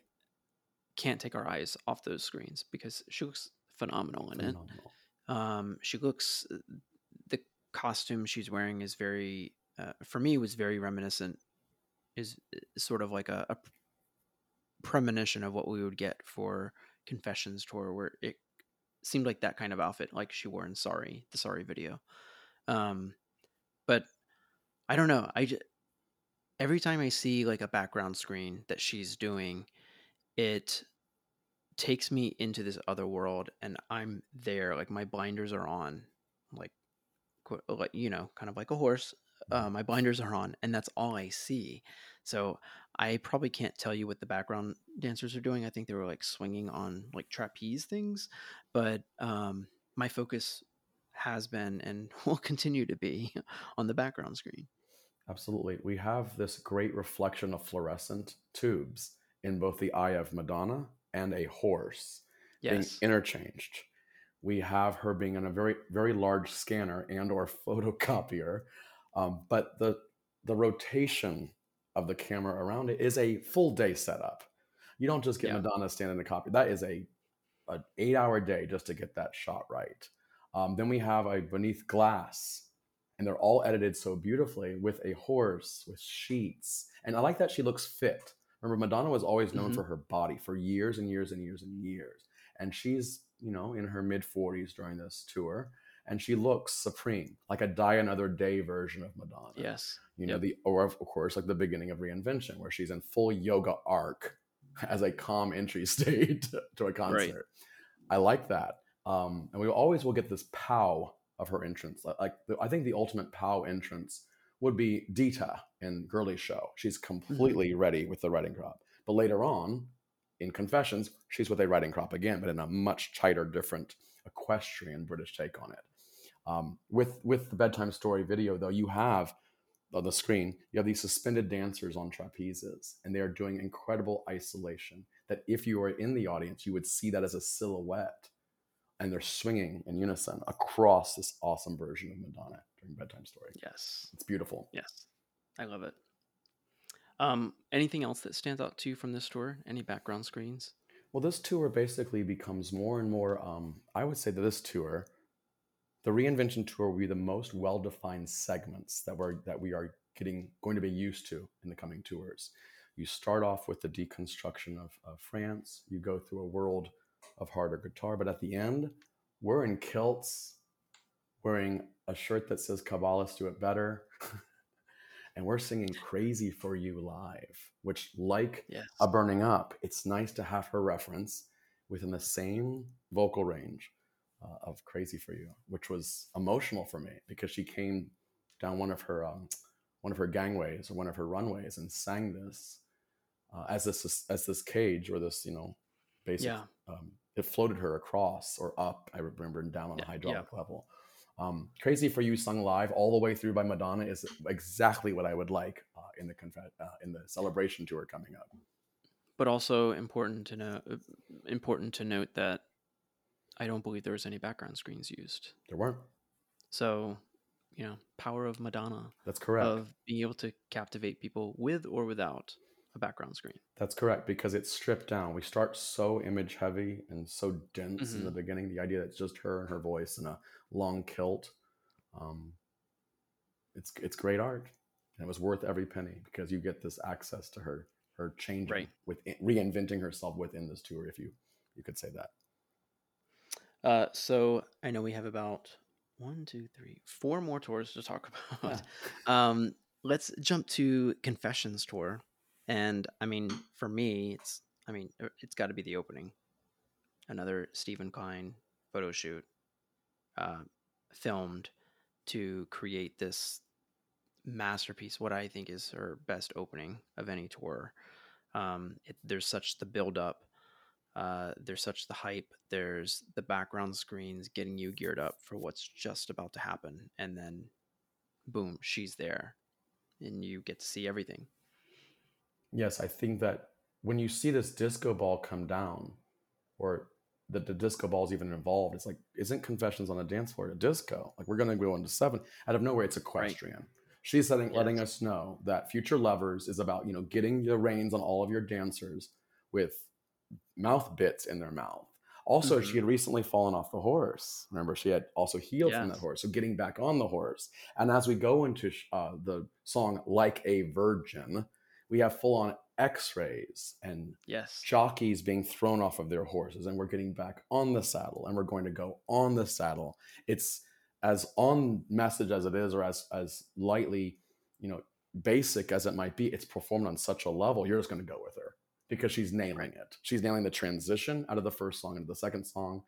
A: can't take our eyes off those screens because she looks phenomenal in phenomenal. it. Um, she looks the costume she's wearing is very uh, for me was very reminiscent is sort of like a, a premonition of what we would get for Confessions tour, where it seemed like that kind of outfit, like she wore in Sorry, the Sorry video. Um, but I don't know. I just, every time I see like a background screen that she's doing, it takes me into this other world, and I'm there. Like my blinders are on, like, you know, kind of like a horse. Uh, my blinders are on, and that's all I see. So I probably can't tell you what the background dancers are doing. I think they were like swinging on like trapeze things, but um, my focus has been and will continue to be on the background screen.
B: Absolutely. We have this great reflection of fluorescent tubes in both the eye of Madonna and a horse yes. being interchanged. We have her being in a very, very large scanner and or photocopier. Um, but the the rotation of the camera around it is a full day setup. You don't just get yeah. Madonna standing in the copy. That is a an eight hour day just to get that shot right. Um, then we have a beneath glass and they're all edited so beautifully with a horse with sheets. And i like that she looks fit. Remember madonna was always known
A: Mhm.
B: for her body for years and years and years and years. And she's you know in her mid 40s during this tour and she looks supreme like a die another day version of madonna.
A: Yes.
B: you know
A: Yep.
B: the or of course like the beginning of reinvention where she's in full yoga arc as a calm entry state to a concert. I like that um and we always will get this pow of her entrance like, the, i think the ultimate pow entrance would be dita in girly show. She's completely ready with the riding crop. But later on in confessions she's with a riding crop again but in a much tighter different equestrian british take on it. Um, with with the bedtime story video though you have on the screen, you have these suspended dancers on trapezes, and they are doing incredible isolation. That if you were in the audience, you would see that as a silhouette, and they're swinging in unison across this awesome version of Madonna during bedtime story.
A: Yes.
B: It's beautiful.
A: Yes. I love it. Um, anything else that stands out to you from this tour? Any background screens?
B: Well, this tour basically becomes more and more. Um, I would say that this tour, the reinvention tour, will be the most well-defined segments that we're that we are getting going to be used to in the coming tours. You start off with the deconstruction of, of France. You go through a world of harder guitar, but at the end, we're in kilts, wearing a shirt that says "Kabbalists do it better," and we're singing "Crazy for You" live, which, like
A: Yes.
B: a burning up it's nice to have her reference within the same vocal range uh, of crazy for you which was emotional for me because she came down one of her um, one of her gangways or one of her runways and sang this uh, as this as this cage or this you know basic
A: Yeah.
B: um, it floated her across or up i remember and down on
A: Yeah,
B: a hydraulic level um, crazy for you sung live all the way through by madonna is exactly what i would like uh, in the conf- uh, in the celebration tour coming up
A: But also important to know important to note that I don't believe there was any background screens used.
B: There weren't.
A: So, you know, power of Madonna
B: That's correct.
A: of being able to captivate people with or without a background screen.
B: That's correct because it's stripped down. We start so image heavy and so dense in the
A: Mhm.
B: beginning. The idea that it's just her and her voice and a long kilt. Um, it's it's great art, and it was worth every penny because you get this access to her her changing
A: Right.
B: with reinventing herself within this tour, if you you could say that.
A: Uh, so I know we have about one, two, three, four more tours to talk about. Um, let's jump to Confessions tour, and I mean, for me, it's I mean, uh, it's got to be the opening. Another Steven Klein photo shoot, uh, filmed to create this masterpiece. What I think is her best opening of any tour. Um, it, there's such the build up uh, there's such the hype. There's the background screens getting you geared up for what's just about to happen, and then, boom, she's there, and you get to see everything.
B: Yes, I think that when you see this disco ball come down, or that the disco ball is even involved, it's like, isn't Confessions on the Dance Floor a disco? Like, we're going to go into seven. Out of nowhere, it's equestrian. She's letting, letting us know that Future Lovers is about, you know, getting the reins on all of your dancers with mouth bits in their mouth. Also,
A: Mhm.
B: she had recently fallen off the horse. Remember, she had also healed from that horse. So getting back on the horse. And as we go into uh, the song "Like a Virgin," we have full on X-rays and
A: Yes,
B: jockeys being thrown off of their horses, and we're getting back on the saddle, and we're going to go on the saddle. It's as on message as it is, or as as lightly, you know, basic as it might be. It's performed on such a level. You're just going to go with her because she's nailing it. She's nailing the transition out of the first song into the second song.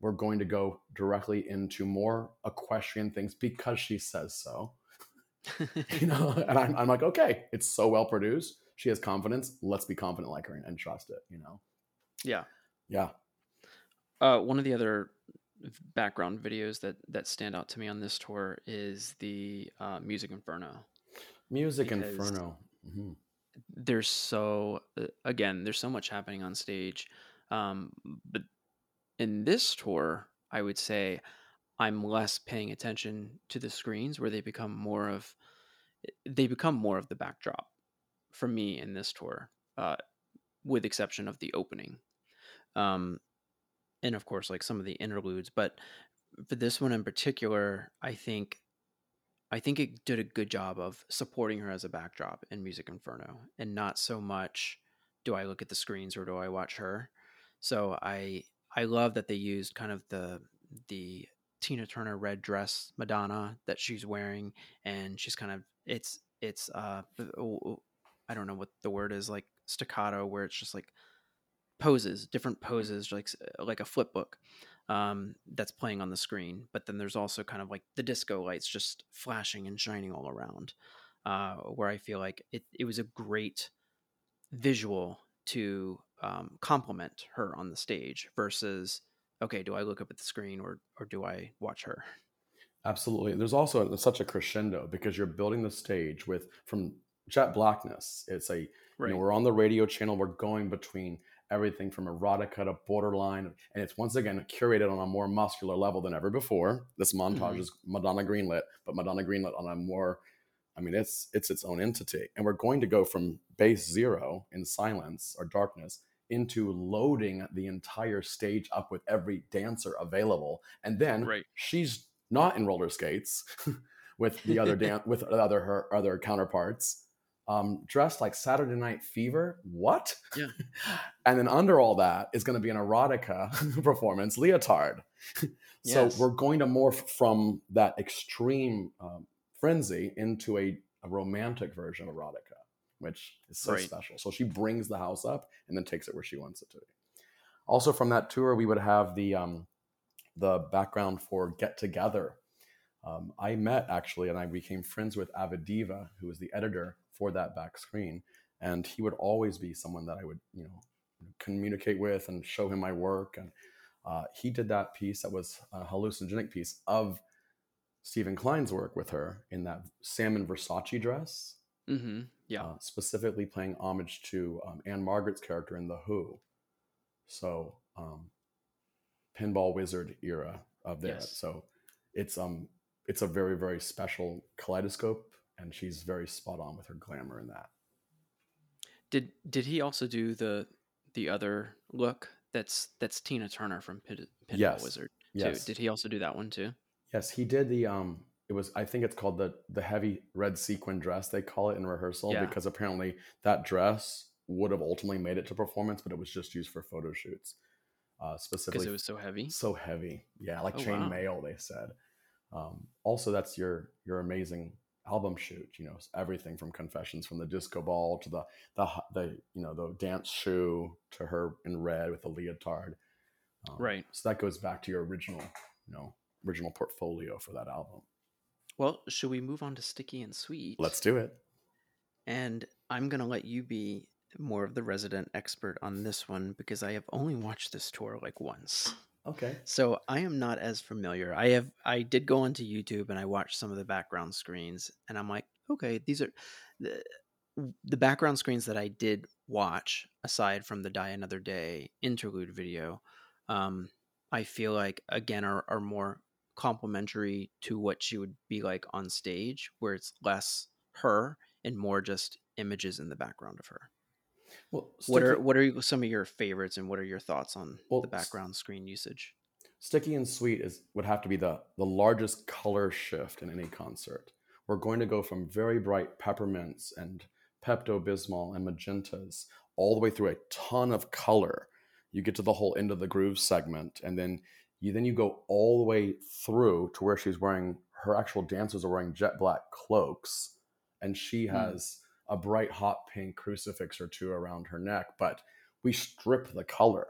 B: We're going to go directly into more equestrian things because she says so you know and I'm, I'm like okay it's so well produced she has confidence let's be confident like her and, and trust it you know
A: yeah.
B: yeah
A: Uh, one of the other background videos that that stand out to me on this tour is the uh, Music Inferno.
B: music inferno Mhm.
A: there's so uh, again there's so much happening on stage um but in this tour i would say i'm less paying attention to the screens where they become more of they become more of the backdrop for me in this tour uh with exception of the opening um and of course like some of the interludes but for this one in particular i think I think it did a good job of supporting her as a backdrop in Music Inferno, and not so much do I look at the screens or do I watch her. So I I love that they used kind of the the Tina Turner red dress Madonna that she's wearing, and she's kind of it's it's uh I don't know what the word is like staccato where it's just like poses, different poses, like like a flip book um, that's playing on the screen. But then there's also kind of like the disco lights just flashing and shining all around, uh, where I feel like it it was a great visual to um, complement her on the stage versus okay, do I look up at the screen or or do I watch her?
B: Absolutely. There's also such a crescendo because you're building the stage with from jet blackness. It's a right. you know we're on the radio channel. We're going between everything from erotica to borderline, and it's once again curated on a more muscular level than ever before. This montage mm-hmm. is Madonna greenlit, but Madonna greenlit on a more I mean, it's it's its own entity, and we're going to go from base zero in silence or darkness into loading the entire stage up with every dancer available, and then right. she's not in roller skates with the other dan- with other her other counterparts, um, dressed like Saturday Night Fever. What?
A: Yeah.
B: and then under all that is going to be an erotica performance, leotard. so yes. we're going to morph from that extreme um, frenzy into a, a romantic version of erotica, which is so right. special. So she brings the house up and then takes it where she wants it to be. Also, from that tour, we would have the um, the background for Get Together. Um, I met actually, and I became friends with Avediva, who was the editor for that back screen, and he would always be someone that I would, you know, communicate with and show him my work. And uh, he did that piece that was a hallucinogenic piece of Steven Klein's work with her in that salmon Versace dress.
A: Mm-hmm. Yeah.
B: Uh, specifically playing homage to um, Ann-Margret's character in The Who. So, um, pinball wizard era of that. Yes. So, it's um, it's a very very special kaleidoscope, and she's very spot on with her glamour in that.
A: Did did he also do the the other look? That's that's Tina Turner from Pin, Pinball yes. Wizard. Too. Yes. Did he also do that one too?
B: Yes, he did the um it was I think it's called the the heavy red sequin dress they call it in rehearsal yeah. because apparently that dress would have ultimately made it to performance, but it was just used for photo shoots. Uh, specifically
A: because it was so heavy.
B: So heavy, yeah, like oh, chain wow. mail. They said. Um, also, that's your your amazing album shoot. You know, everything from confessions from the disco ball to the the the you know the dance shoe to her in red with the leotard.
A: Um, right.
B: So that goes back to your original, you know, original portfolio for that album.
A: Well, should we move on to Sticky and Sweet?
B: Let's do it.
A: And I'm going to let you be more of the resident expert on this one because I have only watched this tour like once.
B: Okay.
A: So I am not as familiar. I have I did go onto YouTube and I watched some of the background screens and I'm like, okay, these are the, the background screens that I did watch aside from the Die Another Day interlude video. Um, I feel like again are, are more complementary to what she would be like on stage, where it's less her and more just images in the background of her. Well, what are what are some of your favorites, and what are your thoughts on well, the background screen usage?
B: Sticky and Sweet is would have to be the the largest color shift in any concert. We're going to go from very bright peppermints and Pepto Bismol and magentas all the way through a ton of color. You get to the whole end of the groove segment, and then you then you go all the way through to where she's wearing her actual dancers are wearing jet black cloaks, and she hmm. has mm. a bright hot pink crucifix or two around her neck. But we strip the color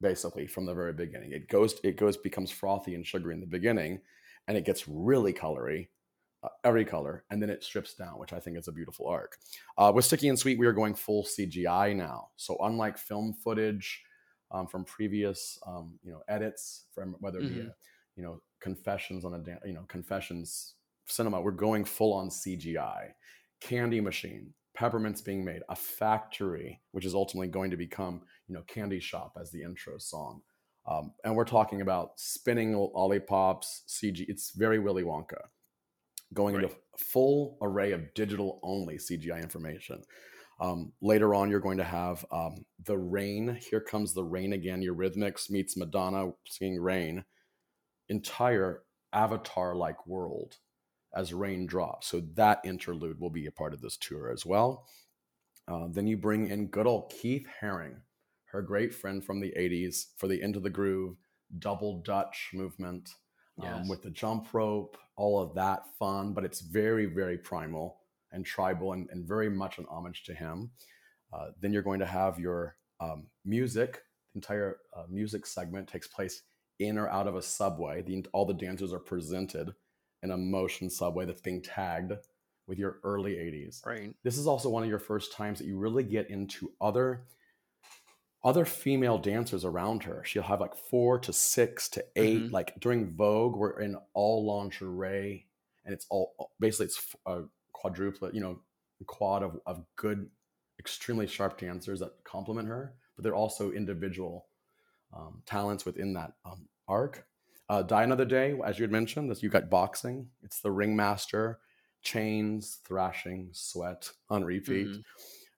B: basically from the very beginning. It goes it goes becomes frothy and sugary in the beginning, and it gets really colory. Uh, every color, and then it strips down, which I think is a beautiful arc. Uh, with Sticky and Sweet, we are going full CGI now. So, unlike film footage um, from previous um, you know edits from whether it be mm-hmm. a, you know confessions on a you know confessions cinema we're going full on cgi candy machine peppermints being made a factory which is ultimately going to become you know candy shop as the intro song um, and we're talking about spinning lollipops cg it's very willy wonka going right. into full array of digital only cgi information um, later on, you're going to have um, the rain. Here comes the rain again. Eurythmics meets Madonna singing rain. Entire avatar like world. as Raindrops. So that interlude will be a part of this tour as well. Uh, then you bring in good old Keith Haring, her great friend from the 80s for the Into the Groove double Dutch movement um, with the jump rope, all of that fun, but it's very, very primal and tribal and, and very much an homage to him. Uh, then you're going to have your um, music. The entire uh, music segment takes place in or out of a subway. The, all the dancers are presented in a motion subway that's being tagged with your early 80s.
A: Right.
B: This is also one of your first times that you really get into other other female dancers around her. She'll have like four to six to 8 mm-hmm. Like during Vogue, we're in all lingerie, and it's all basically it's a quadruplet, you know, quad of, of good, extremely sharp dancers that complement her, but they're also individual um, talents within that um, arc. Uh, Die Another Day, as you had mentioned, this you got boxing. It's the ringmaster, chains, thrashing, sweat on repeat. Mm-hmm.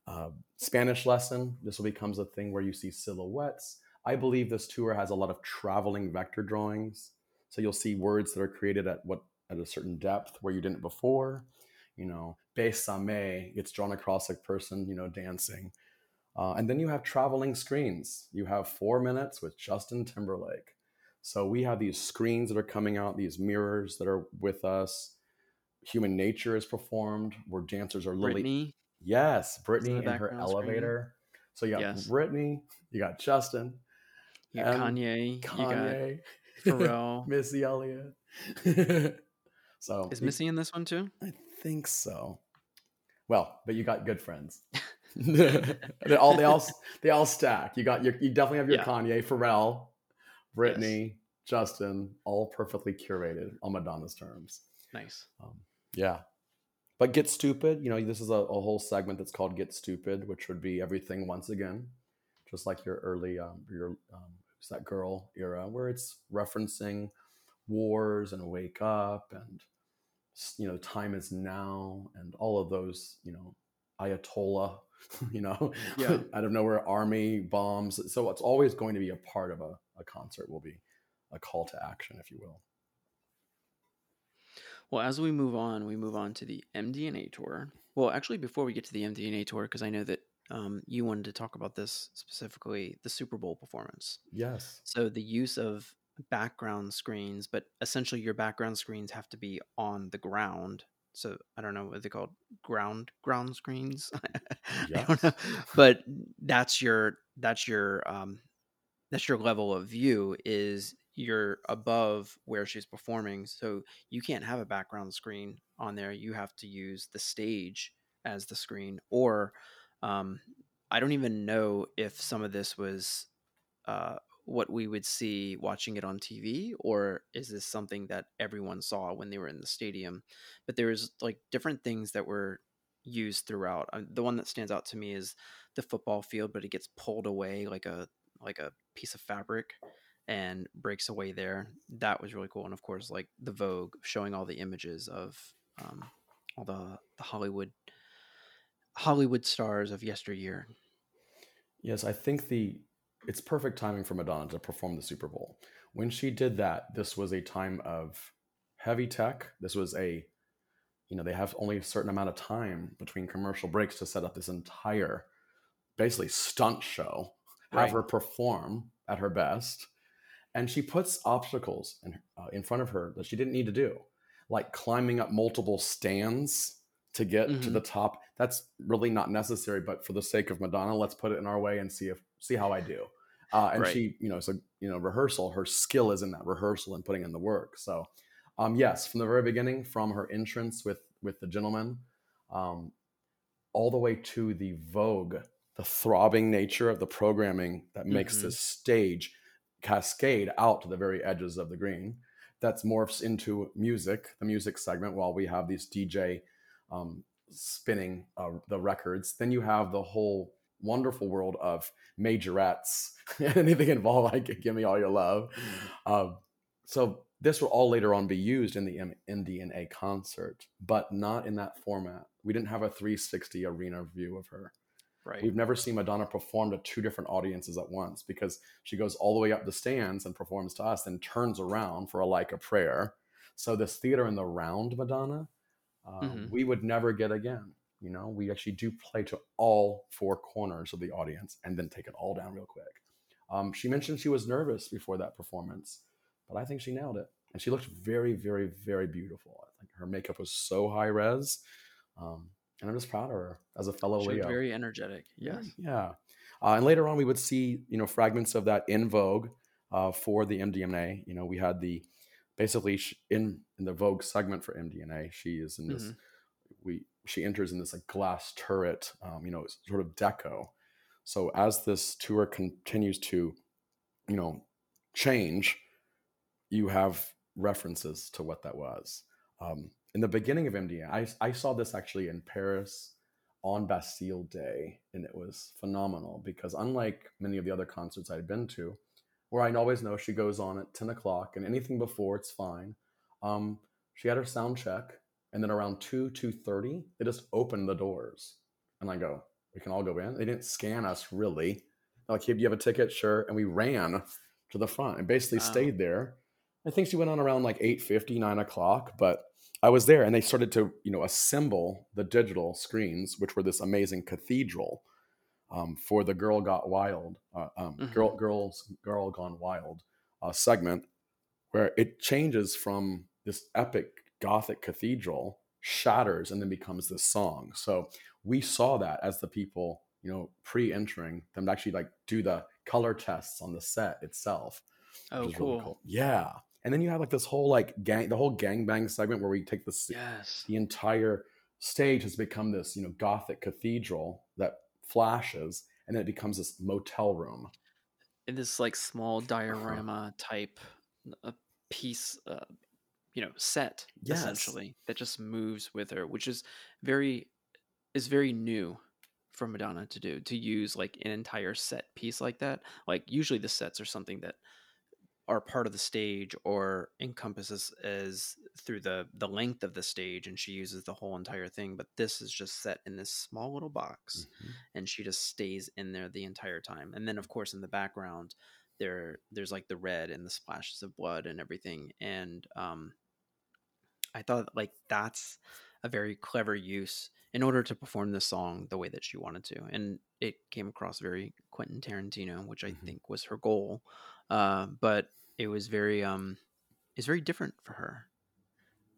B: Uh, Spanish lesson. This will becomes a thing where you see silhouettes. I believe this tour has a lot of traveling vector drawings. So you'll see words that are created at what at a certain depth where you didn't before. You know, besame gets drawn across a person, you know, dancing. Uh, and then you have traveling screens. You have four minutes with Justin Timberlake. So we have these screens that are coming out, these mirrors that are with us. Human Nature is performed, where dancers are literally.
A: Britney.
B: Yes, Britney in her elevator. Screen. So you got yes. Britney, you got Justin,
A: you got Kanye,
B: Kanye,
A: you got Pharrell,
B: Missy Elliott. so
A: is Missy in this one too?
B: I think so. Well, but you got good friends. they all they all they all stack. You got your you definitely have your yeah. Kanye, Pharrell, Britney, yes. Justin, all perfectly curated on Madonna's terms.
A: Nice.
B: Um, yeah. But Get Stupid, you know, this is a, a, whole segment that's called Get Stupid, which would be everything once again, just like your early, um, your, um, who's that girl era, where it's referencing wars and wake up and, you know, time is now and all of those, you know, Ayatollah, you know, yeah. out of nowhere, army bombs. So it's always going to be a part of a, a concert, will be a call to action, if you will.
A: Well, as we move on, we move on to the MDNA tour. Well, actually, before we get to the MDNA tour, because I know that um, you wanted to talk about this specifically, the Super Bowl performance.
B: Yes.
A: So the use of background screens, but essentially your background screens have to be on the ground. So I don't know what they called ground ground screens. I don't know, but that's your that's your um, that's your level of view is you're above where she's performing so you can't have a background screen on there you have to use the stage as the screen or um, i don't even know if some of this was uh, what we would see watching it on tv or is this something that everyone saw when they were in the stadium but there was like different things that were used throughout uh, the one that stands out to me is the football field but it gets pulled away like a like a piece of fabric and breaks away there. That was really cool. And of course, like the Vogue showing all the images of um, all the, the Hollywood Hollywood stars of yesteryear.
B: Yes, I think the it's perfect timing for Madonna to perform the Super Bowl. When she did that, this was a time of heavy tech. This was a you know, they have only a certain amount of time between commercial breaks to set up this entire basically stunt show, have right. her perform at her best and she puts obstacles in, uh, in front of her that she didn't need to do like climbing up multiple stands to get mm-hmm. to the top that's really not necessary but for the sake of madonna let's put it in our way and see if see how i do uh, and right. she you know so you know rehearsal her skill is in that rehearsal and putting in the work so um, yes from the very beginning from her entrance with with the gentleman um, all the way to the vogue the throbbing nature of the programming that makes mm-hmm. this stage cascade out to the very edges of the green. That's morphs into music, the music segment, while we have these DJ um, spinning uh, the records. Then you have the whole wonderful world of majorettes, anything involved like "Give Me All Your Love." Mm. so this will all later on be used in the MDNA concert, but not in that format. We didn't have a 360 arena view of her.
A: Right.
B: We've never seen Madonna perform to two different audiences at once because she goes all the way up the stands and performs to us, then turns around for a like a prayer. So this theater in the round Madonna, um,
A: Mhm.
B: we would never get again. You know, we actually do play to all four corners of the audience and then take it all down real quick. Um, she mentioned she was nervous before that performance, but I think she nailed it. And she looked very, very, very beautiful. I think her makeup was so high res. Um, and I'm just proud of her as a fellow
A: She
B: Leo.
A: very energetic. Yes.
B: Yeah. Uh, and later on, we would see, you know, fragments of that in Vogue uh, for the MDMA. You know, we had the basically in in the Vogue segment for MDNA, she is in this.
A: Mhm.
B: We she enters in this like glass turret, um, you know, sort of deco. So as this tour continues to, you know, change, you have references to what that was. Um, in the beginning of MDNA, I, I saw this actually in Paris on Bastille Day, and it was phenomenal because unlike many of the other concerts I'd been to, where I always know she goes on at 10 o'clock and anything before it's fine. Um, she had her sound check, and then around 2, 2.30, they just opened the doors. And I go, we can all go in. They didn't scan us really. They're like, hey, do you have a ticket? Sure. And we ran to the front and basically
A: Wow.
B: stayed there. I think she went on around like 8.50, 9 o'clock, but I was there and they started to, you know, assemble the digital screens, which were this amazing cathedral um, for the Girl Got Wild, uh, um,
A: Mhm.
B: Girl Girls Girl Gone Wild uh, segment, where it changes from this epic Gothic cathedral, shatters, and then becomes this song. So we saw that as the people, you know, pre-entering them to actually like do the color tests on the set itself.
A: Oh,
B: which is
A: cool.
B: Yeah. And then you have like this whole like gang, the whole gang bang segment where we take the
A: Yes.
B: the entire stage has become this you know gothic cathedral that flashes and then it becomes this motel room
A: In this like small
B: Uh-huh.
A: diorama type uh, piece, uh, you know, set
B: Yes.
A: essentially that just moves with her, which is very is very new for Madonna to do to use like an entire set piece like that. Like usually the sets are something that are part of the stage or encompasses as through the the length of the stage and she uses the whole entire thing but this is just set in this small little box and she just stays in there the entire time and then of course in the background there there's like the red and the splashes of blood and everything and um i thought like that's a very clever use in order to perform this song the way that she wanted to and it came across very quentin tarantino which i
B: Mhm.
A: think was her goal uh, but it was very um it's very different for her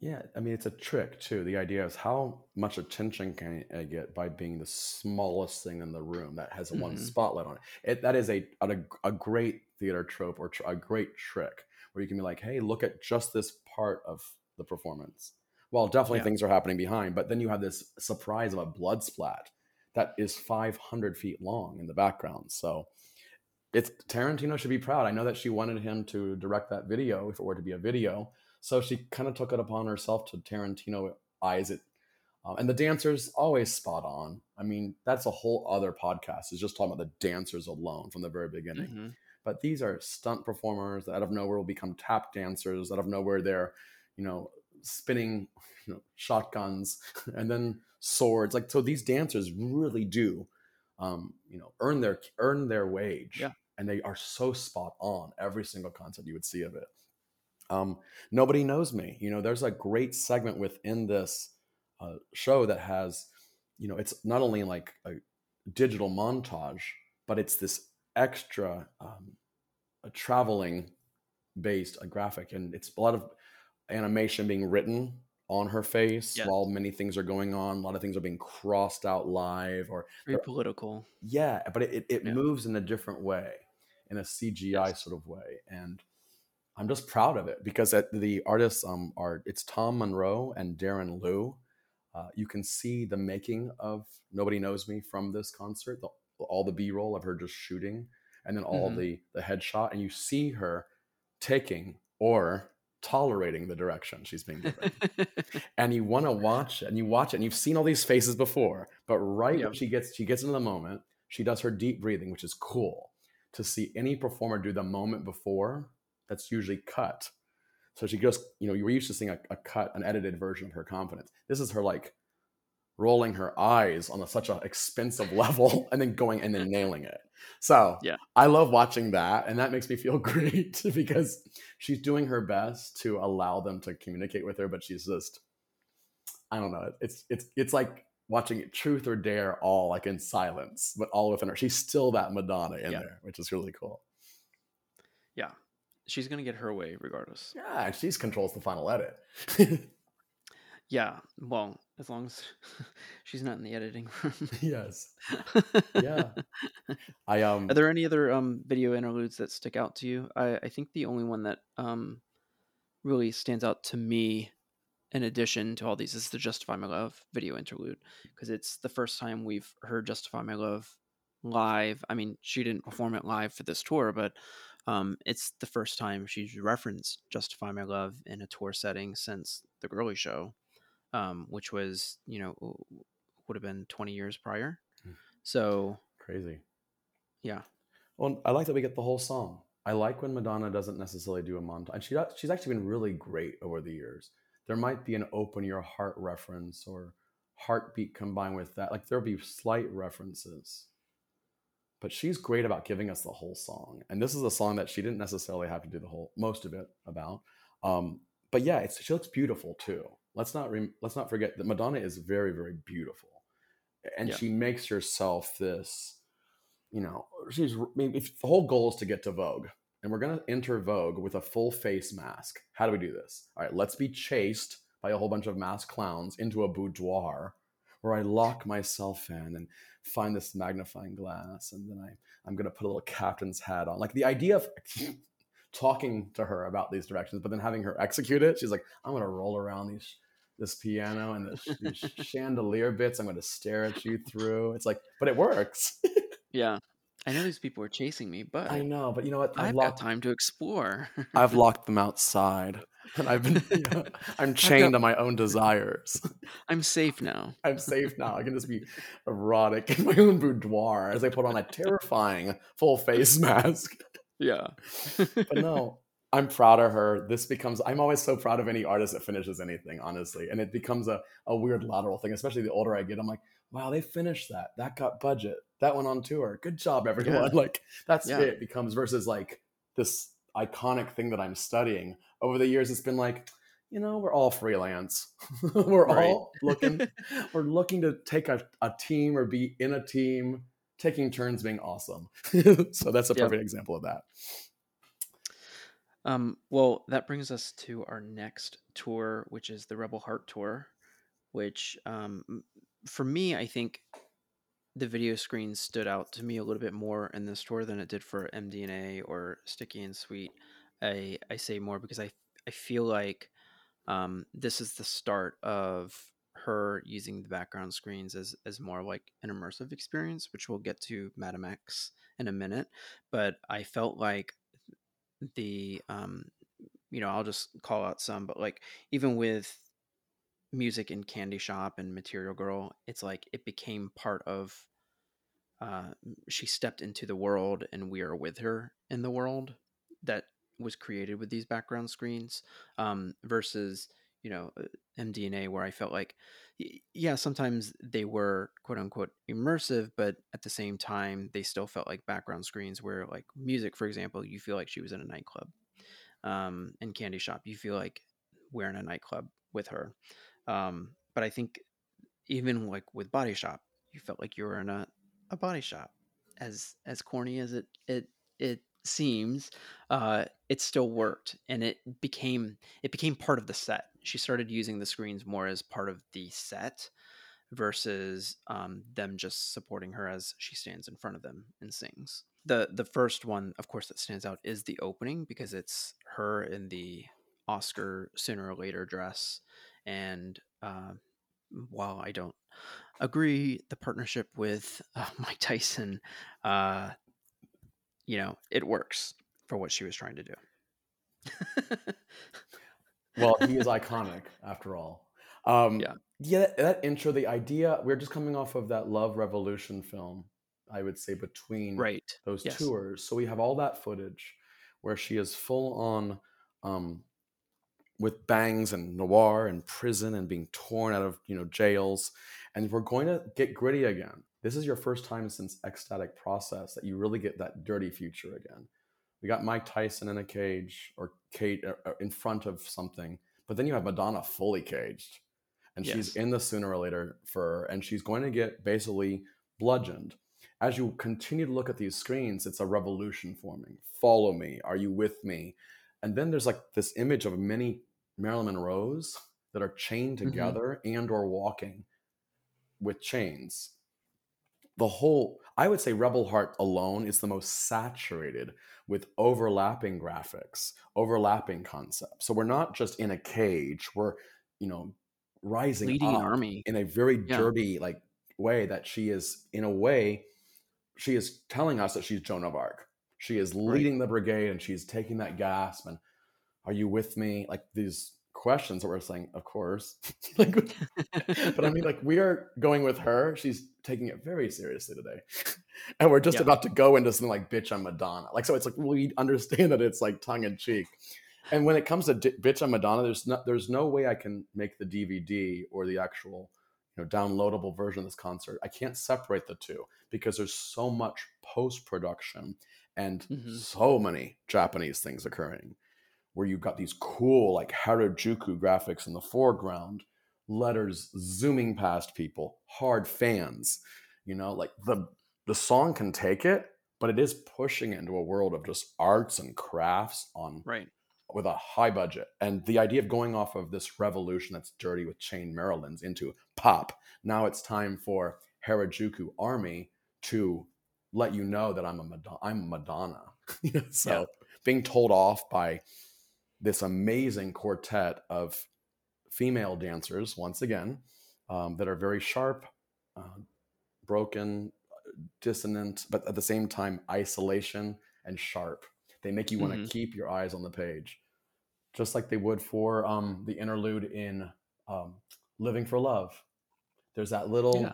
B: yeah i mean it's a trick too the idea is how much attention can i get by being the smallest thing in the room that has one
A: Mhm.
B: spotlight on it. it that is a, a a great theater trope or tr- a great trick where you can be like hey look at just this part of the performance well definitely
A: Yeah.
B: things are happening behind but then you have this surprise of a blood splat that is 500 feet long in the background so it's Tarantino should be proud. I know that she wanted him to direct that video if it were to be a video. So she kind of took it upon herself to Tarantino eyes it. Um, and the dancers always spot on. I mean, that's a whole other podcast. Is just talking about the dancers alone from the very beginning.
A: Mhm.
B: But these are stunt performers that out of nowhere will become tap dancers. Out of nowhere, they're you know spinning you know, shotguns and then swords. Like so, these dancers really do um, you know earn their earn their wage.
A: Yeah.
B: And they are so spot on every single concept you would see of it. Um, Nobody knows me. You know, there's a great segment within this uh, show that has, you know, it's not only like a digital montage, but it's this extra um, a traveling based a graphic, and it's a lot of animation being written on her face
A: Yes.
B: while many things are going on. A lot of things are being crossed out live, or
A: very political
B: yeah, but it, it,
A: Yeah.
B: moves in a different way, in a CGI
A: Yes.
B: sort of way, and I'm just proud of it because at the artists um are it's Tom Munro and Darren Liu. Uh, you can see the making of Nobody Knows Me from this concert, the, all the B-roll of her just shooting, and then all
A: Mhm.
B: the the headshot, and you see her taking or tolerating the direction she's being given. And you want to watch and you watch it and you've seen all these faces before but right
A: Yeah.
B: when she gets she gets into the moment she does her deep breathing which is cool to see any performer do the moment before that's usually cut. So she just you know you were used to seeing a, a cut an edited version of her confidence. This is her like rolling her eyes on a, such an expensive level and then going and then nailing it So
A: Yeah.
B: I love watching that, and that makes me feel great because she's doing her best to allow them to communicate with her, but she's just I don't know. It's it's it's like watching Truth or Dare all like in silence, but all within her. She's still that Madonna in
A: Yeah.
B: there, which is really cool.
A: Yeah. She's going to get her way regardless.
B: Yeah, and she controls the final edit.
A: Yeah. Well, as long as she's not in the editing room.
B: yes. Yeah. I um
A: Are there any other um, video interludes that stick out to you? I, I think the only one that um, really stands out to me, in addition to all these, is the "Justify My Love" video interlude because it's the first time we've heard "Justify My Love" live. I mean, she didn't perform it live for this tour, but um, it's the first time she's referenced "Justify My Love" in a tour setting since the Girly Show, um, which was you know would have been twenty years prior.
B: Hmm.
A: So
B: crazy.
A: yeah,
B: Well, I like that we get the whole song. I like when Madonna doesn't necessarily do a montage. And she she's actually been really great over the years. There might be an open your heart reference or heartbeat combined with that. Like there'll be slight references. But she's great about giving us the whole song. And this is a song that she didn't necessarily have to do the whole most of it about. Um, but yeah, it's, she looks beautiful too. Let's not re, let's not forget that Madonna is very very beautiful, and
A: Yeah.
B: she makes herself this you know, she's. I mean, if the whole goal is to get to Vogue, and we're gonna enter Vogue with a full face mask. How do we do this? All right, let's be chased by a whole bunch of masked clowns into a boudoir, where I lock myself in and find this magnifying glass, and then I I'm gonna put a little captain's hat on. Like the idea of talking to her about these directions, but then having her execute it. She's like, I'm gonna roll around these this piano and this, these chandelier bits. I'm gonna stare at you through. It's like, but it works.
A: yeah. I know these people are chasing me, but
B: I know, but you know what?
A: I've
B: locked,
A: got time to explore.
B: I've locked them outside, and I've been. you know, I'm chained to my own desires.
A: I'm safe now.
B: I'm safe now. I can just be erotic in my own boudoir as I put on a terrifying full face mask.
A: Yeah.
B: But no, I'm proud of her. This becomes. I'm always so proud of any artist that finishes anything, honestly, and it becomes a a weird lateral thing. Especially the older I get, I'm like, wow, they finished that. That got budget. That went on tour. Good job, everyone.
A: Yeah.
B: Like that's
A: Yeah.
B: it. Becomes versus like this iconic thing that I'm studying. Over the years, it's been like, you know, we're all freelance. we're
A: Right.
B: all looking. we're looking to take a, a team or be in a team, taking turns being awesome. so that's a
A: Yep.
B: perfect example of that.
A: Um, well, that brings us to our next tour, which is the Rebel Heart tour, which um, for me, I think the video screen stood out to me a little bit more in this tour than it did for MDNA or Sticky and Sweet. I I say more because I I feel like um, this is the start of her using the background screens as as more like an immersive experience, which we'll get to Madame X in a minute. But I felt like the um, you know I'll just call out some, but like even with music in Candy Shop and Material Girl, it's like it became part of. Uh, she stepped into the world, and we are with her in the world that was created with these background screens. Um, versus, you know, uh, MDNA, where I felt like, yeah, sometimes they were quote unquote immersive, but at the same time, they still felt like background screens. Where, like music, for example, you feel like she was in a nightclub. Um, in Candy Shop, you feel like we're in a nightclub with her. Um, but I think even like with Body Shop, you felt like you were in a, a body shop. As as corny as it it it seems, uh, it still worked, and it became it became part of the set. She started using the screens more as part of the set versus um, them just supporting her as she stands in front of them and sings. The the first one, of course, that stands out is the opening because it's her in the Oscar sooner or later dress, and uh, while I don't agree the partnership with uh, Mike Tyson, uh, you know, it works for what she was trying to do.
B: Well, he is iconic after all. Um,
A: Yeah.
B: yeah. That, that intro, the idea, we're just coming off of that Love Revolution film, I would say, between
A: right.
B: those
A: Yes.
B: tours. So we have all that footage where she is full on um, with bangs and noir and prison and being torn out of you know jails and we're going to get gritty again this is your first time since X-Static Process that you really get that dirty future again we got mike tyson in a cage or kate uh, uh, in front of something but then you have madonna fully caged and yes. she's in the sooner or later for and she's going to get basically bludgeoned as you continue to look at these screens it's a revolution forming follow me are you with me and then there's like this image of many Marilyn Monroe's that are chained mm-hmm. together mm-hmm. and or walking with chains. The whole, I would say Rebel Heart alone is the most saturated with overlapping graphics, overlapping concepts. So we're not just in a cage, we're, you know, rising
A: leading army
B: in a very yeah. dirty like way that she is in a way she is telling us that she's Joan of Arc. She is leading right. the brigade and she's taking that gasp and are you with me? Like these questions that we're saying, of course. like, but I mean, like we are going with her. She's taking it very seriously today. and we're just about to go into something like bitch I'm Madonna. Like so it's like we understand that it's like tongue in cheek. And when it comes to D- bitch I'm Madonna, there's no there's no way I can make the DVD or the actual you know downloadable version of this concert. I can't separate the two because there's so much post production and mm-hmm. so many Japanese things occurring where you've got these cool like Harajuku graphics in the foreground, letters zooming past people, hard fans. You know, like the the song can take it, but it is pushing into a world of just arts and crafts on
A: right
B: with a high budget. And the idea of going off of this revolution that's dirty with chain Marilyns into pop. Now it's time for Harajuku Army to let you know that I'm a Madonna. I'm Madonna. so yeah. being told off by this amazing quartet of female dancers, once again, um, that are very sharp, uh, broken, dissonant, but at the same time, isolation and sharp. They make you want to mm-hmm. keep your eyes on the page, just like they would for um, the interlude in um, Living for Love. There's that little yeah.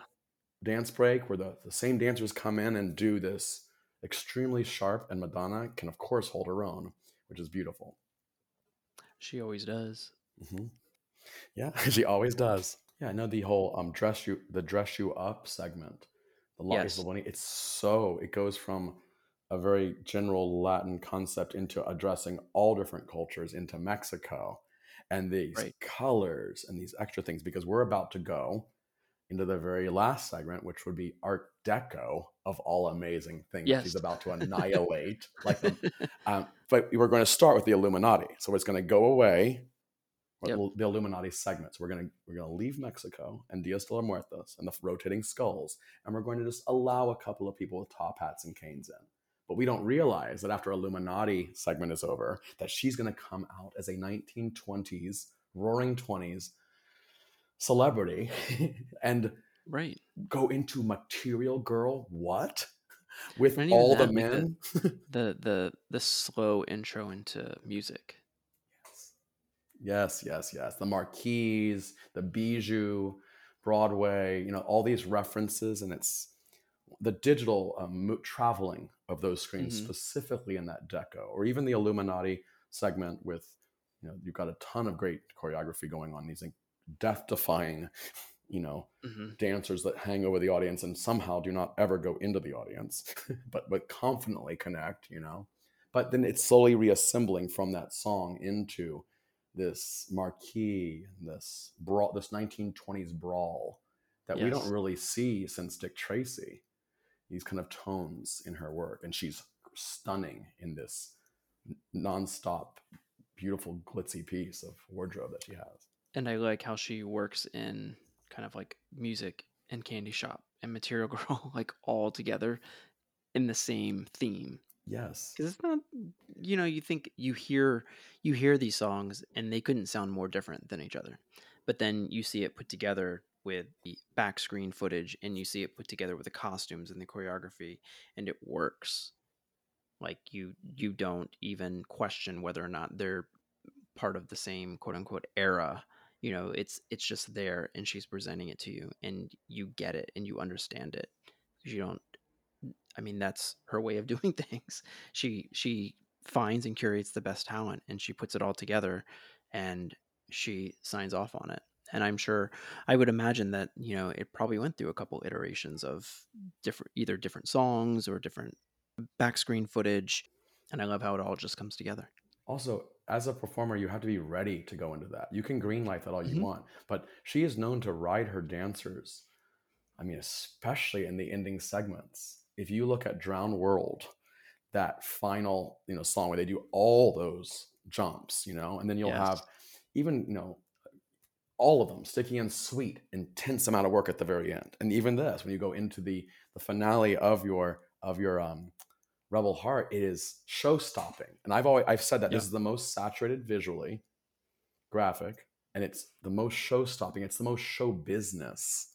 B: dance break where the, the same dancers come in and do this extremely sharp, and Madonna can, of course, hold her own, which is beautiful.
A: She always does.
B: Mm-hmm. Yeah, she always does. Yeah, I know the whole um dress you the dress you up segment. The Lottie yes. It's so it goes from a very general Latin concept into addressing all different cultures into Mexico and these right. colors and these extra things because we're about to go into the very last segment, which would be Art Deco of all amazing things yes. she's about to annihilate. like, um, but we're going to start with the Illuminati, so it's going to go away. Yep. The Illuminati segments. We're gonna we're gonna leave Mexico and Dias de los Muertos and the rotating skulls, and we're going to just allow a couple of people with top hats and canes in. But we don't realize that after Illuminati segment is over, that she's going to come out as a 1920s, roaring 20s celebrity and
A: right.
B: go into material girl what? With all the men
A: the, the the the slow intro into music.
B: Yes. Yes yes. The marquise the bijou broadway you know all these references and it's the digital um, traveling of those screens mm-hmm. specifically in that deco or even the illuminati segment with you know you've got a ton of great choreography going on these death defying you know mm-hmm. dancers that hang over the audience and somehow do not ever go into the audience but but confidently connect you know but then it's slowly reassembling from that song into this marquee this brawl this 1920s brawl that yes. we don't really see since dick tracy these kind of tones in her work and she's stunning in this nonstop beautiful glitzy piece of wardrobe that she has
A: and I like how she works in kind of like music and candy shop and material girl like all together in the same theme.
B: Yes.
A: Because it's not you know you think you hear you hear these songs and they couldn't sound more different than each other but then you see it put together with the back screen footage and you see it put together with the costumes and the choreography and it works. Like you you don't even question whether or not they're part of the same quote unquote era you know it's it's just there and she's presenting it to you and you get it and you understand it. You don't i mean that's her way of doing things. She she finds and curates the best talent and she puts it all together and she signs off on it. And i'm sure i would imagine that you know it probably went through a couple iterations of different either different songs or different back screen footage. And i love how it all just comes together.
B: Also as a performer you have to be ready to go into that you can greenlight that all you
A: Mhm.
B: want but she is known to ride her dancers i mean especially in the ending segments if you look at Drowned World that final you know song where they do all those jumps you know and then you'll
A: Yes.
B: have even you know all of them sticking in sweet intense amount of work at the very end and even this when you go into the the finale of your of your um rebel heart it is show stopping and i've always i've said that this is the most saturated visually graphic and it's the most show stopping it's the most show business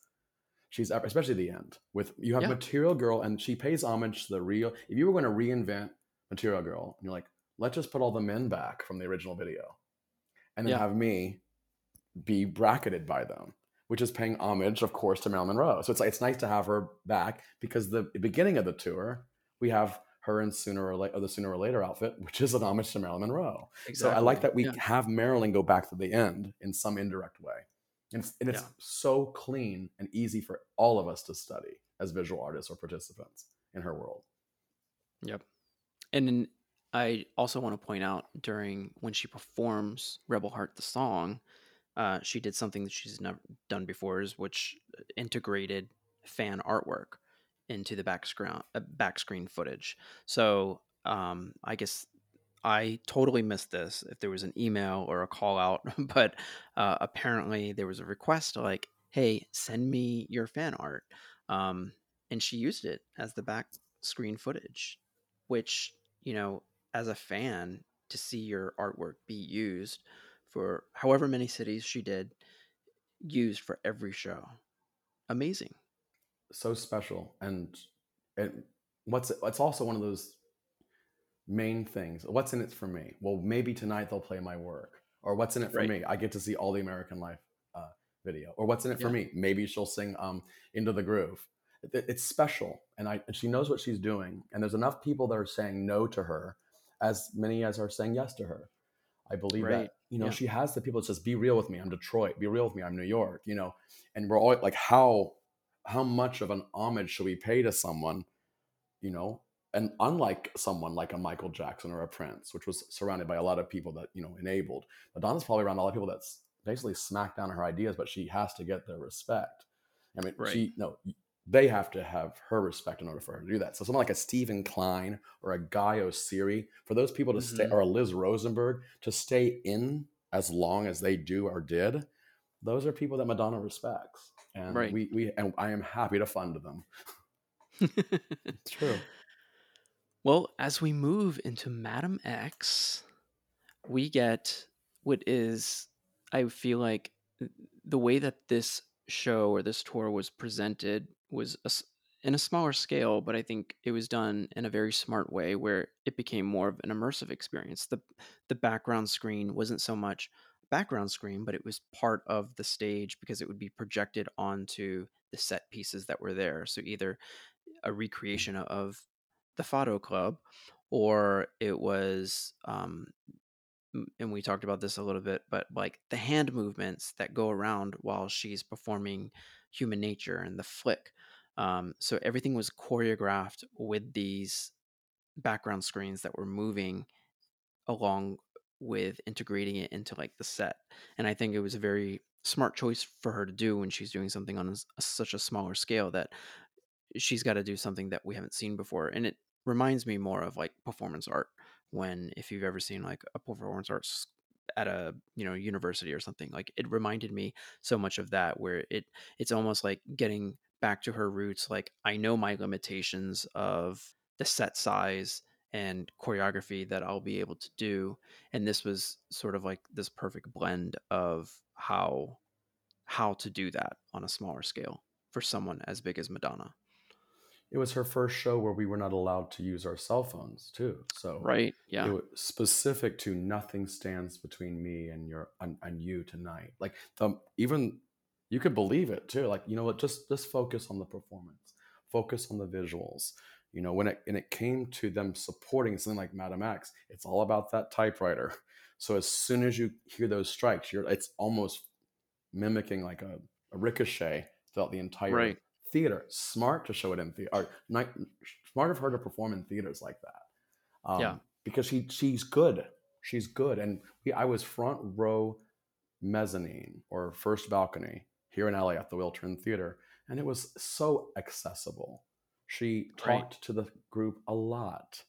B: she's ever especially the end with you have
A: Yeah.
B: material girl and she pays homage to the real if you were going to reinvent material girl and you're like let's just put all the men back from the original video and then
A: Yeah.
B: have me be bracketed by them which is paying homage of course to marilyn monroe so it's like it's nice to have her back because the beginning of the tour we have her in sooner or later the sooner or later outfit which is an homage to marilyn monroe so I like that we
A: Yeah.
B: have Marilyn go back to the end in some indirect way. And it's, and it's
A: Yeah.
B: so clean and easy for all of us to study as visual artists or participants in her world.
A: Yep. And then I also want to point out during when she performs Rebel Heart the song, uh, she did something that she's never done before, is which integrated fan artwork into the back screen uh, back screen footage. So um, I guess I totally missed this if there was an email or a call out, but uh, apparently there was a request like, "Hey, send me your fan art," um, and she used it as the back screen footage, which you know, as a fan, to see your artwork be used for however many cities she did, used for every show, amazing.
B: So special. And and what's it's also one of those main things. What's in it for me? Well, maybe tonight they'll play my work. Or what's in it for
A: Right.
B: me? I get to see all the American Life uh, video. Or what's in it for me? Maybe she'll sing um, Into the Groove. It- it's special, and I and she knows what she's doing. And there's enough people that are saying no to her, as many as are saying yes to her. I believe
A: Right.
B: that you know
A: Yeah.
B: she has the people that says, "Be real with me. I'm Detroit. Be real with me. I'm New York." You know, and we're all like, how how much of an homage should we pay to someone? You know, and unlike someone like a Michael Jackson or a Prince, which was surrounded by a lot of people that you know enabled, Madonna's probably around a lot of people that's basically smacked down her ideas, but she has to get their respect. I mean,
A: Right.
B: she no, they have to have her respect in order for her to do that. So someone like a Steven Klein or a Guy Oseary, for those people to stay,
A: Mhm.
B: or a Liz Rosenberg to stay in as long as they do or did, those are people that Madonna respects, and
A: Right.
B: we we and I am happy to fund them. It's true.
A: Well, as we move into Madame X, we get what is, I feel like, the way that this show or this tour was presented was a s in a smaller scale, but I think it was done in a very smart way where it became more of an immersive experience. The the background screen wasn't so much background screen, but it was part of the stage because it would be projected onto the set pieces that were there. So either a recreation of the Fado Club, or it was, um, and we talked about this a little bit, but like the hand movements that go around while she's performing Human Nature and the flick. Um, so everything was choreographed with these background screens that were moving along with integrating it into like the set. And I think it was a very smart choice for her to do when she's doing something on a such a smaller scale that she's got to do something that we haven't seen before and it reminds me more of like performance art when if you've ever seen like a performance arts at a you know university or something like it reminded me so much of that where it it's almost like getting back to her roots like i know my limitations of the set size and choreography that i'll be able to do and this was sort of like this perfect blend of how how to do that on a smaller scale for someone as big as madonna
B: It was her first show where we were not allowed to use our cell phones too. So
A: Right. Yeah.
B: it was specific to nothing stands between me and your and, and you tonight. Like the even you could believe it too. Like you know what? Just just focus on the performance, focus on the visuals. You know, when it and it came to them supporting something like Madame X, it's all about that typewriter. So as soon as you hear those strikes, you're it's almost mimicking like a, a ricochet throughout the entire
A: Right.
B: theater. Smart to show it in theater. Night, smart of her to perform in theaters like that. Um,
A: Yeah.
B: Because she she's good. She's good. And we, I was front row mezzanine or first balcony here in LA at the Wiltern Theater, and it was so accessible. She
A: Right.
B: talked to the group a lot.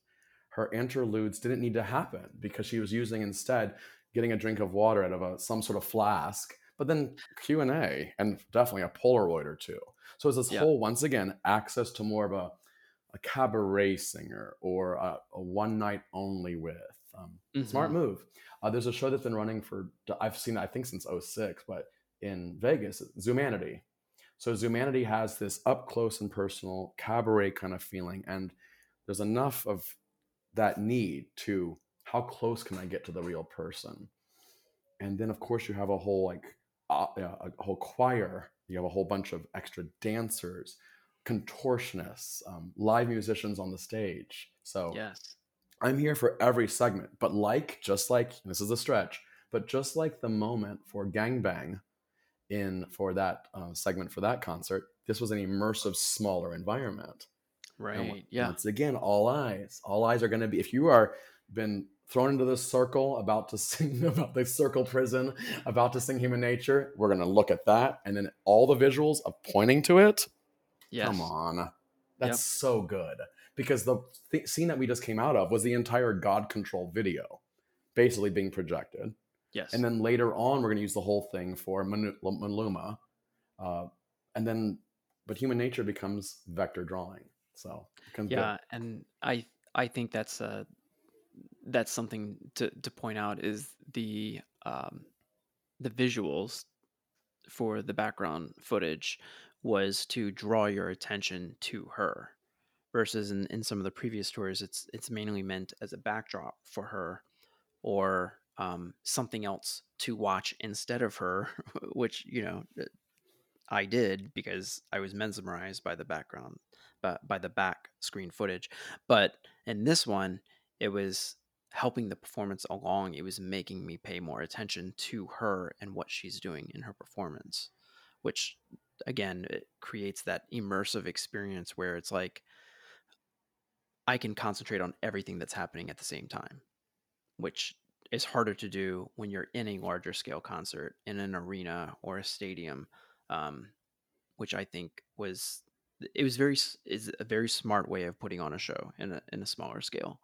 B: Her interludes didn't need to happen because she was using instead getting a drink of water out of a, some sort of flask, but then Q and A and definitely a Polaroid or two. So it's this
A: Yeah.
B: whole once again access to more of a, a cabaret singer or a, a one night only with. Um, Smart
A: Mhm.
B: move. Uh, there's a show that's been running for I've seen I think since 06, but in Vegas, Zumanity. So Zumanity has this up close and personal cabaret kind of feeling, and there's enough of that need to how close can I get to the real person, and then of course you have a whole like uh, a whole choir. You have a whole bunch of extra dancers, contortionists, um, live musicians on the stage. So
A: Yes.
B: I'm here for every segment, but like, just like this is a stretch, but just like the moment for Gangbang in for that uh, segment for that concert, this was an immersive, smaller environment.
A: Right.
B: on-
A: Yeah.
B: Once again, all eyes, all eyes are going to be. If you are been thrown into this circle, about to sing about the circle prison, about to sing Human Nature, we're going to look at that, and then all the visuals of pointing to it.
A: Yes.
B: Come on. That's
A: Yep.
B: so good. Because the th- scene that we just came out of was the entire God Control video basically being projected.
A: Yes.
B: And then later on, we're going to use the whole thing for Maluma. Uh, and then, but human nature becomes vector drawing. So, it becomes good.
A: yeah, and I I think that's uh that's something to to point out is the um the visuals for the background footage was to draw your attention to her versus in, in some of the previous tours it's it's mainly meant as a backdrop for her or um, something else to watch instead of her which you know uh, i did because i was mesmerized by the background by, by the back screen footage. But in this one it was helping the performance along. It was making me pay more attention to her and what she's doing in her performance which again it creates that immersive experience where it's like i can concentrate on everything that's happening at the same time which is harder to do when you're in a larger scale concert in an arena or a stadium um, which i think was it was very is a very smart way of putting on a show in a, in a smaller scale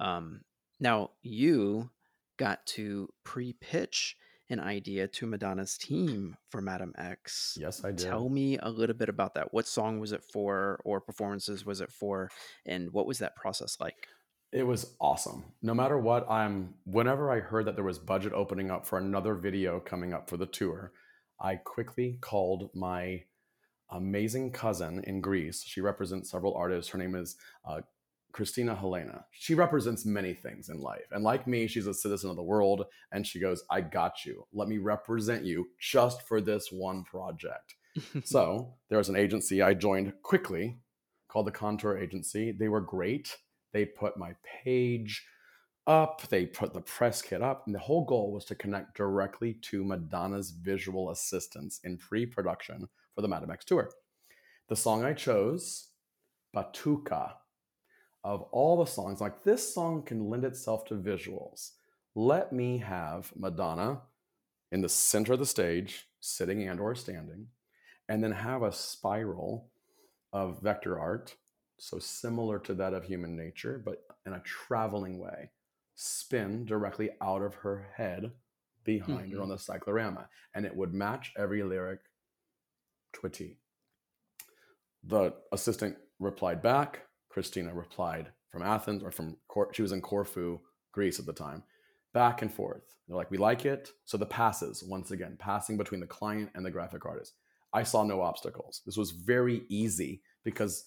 A: um, now you got to pre-pitch an idea to Madonna's team for Madame X.
B: Yes, I did.
A: Tell me a little bit about that. What song was it for, or performances was it for, and what was that process like?
B: It was awesome. No matter what, I'm whenever I heard that there was budget opening up for another video coming up for the tour, I quickly called my amazing cousin in Greece. She represents several artists. Her name is uh, Christina Helena. She represents many things in life. And like me, she's a citizen of the world. And she goes, I got you. Let me represent you just for this one project. so there was an agency I joined quickly called the Contour Agency. They were great. They put my page up, they put the press kit up, and the whole goal was to connect directly to Madonna's visual assistants in pre production for the Madame X tour. The song I chose, Batuka, of all the songs, like this song can lend itself to visuals. Let me have Madonna in the center of the stage, sitting and or standing, and then have a spiral of vector art, so similar to that of human nature, but in a traveling way, spin directly out of her head behind her on mm-hmm. the cyclorama, and it would match every lyric to a T. The assistant replied back. Christina replied from Athens or from Cor- she was in Corfu, Greece at the time. Back and forth. They're like, we like it. So the passes, once again, passing between the client and the graphic artist. I saw no obstacles. This was very easy because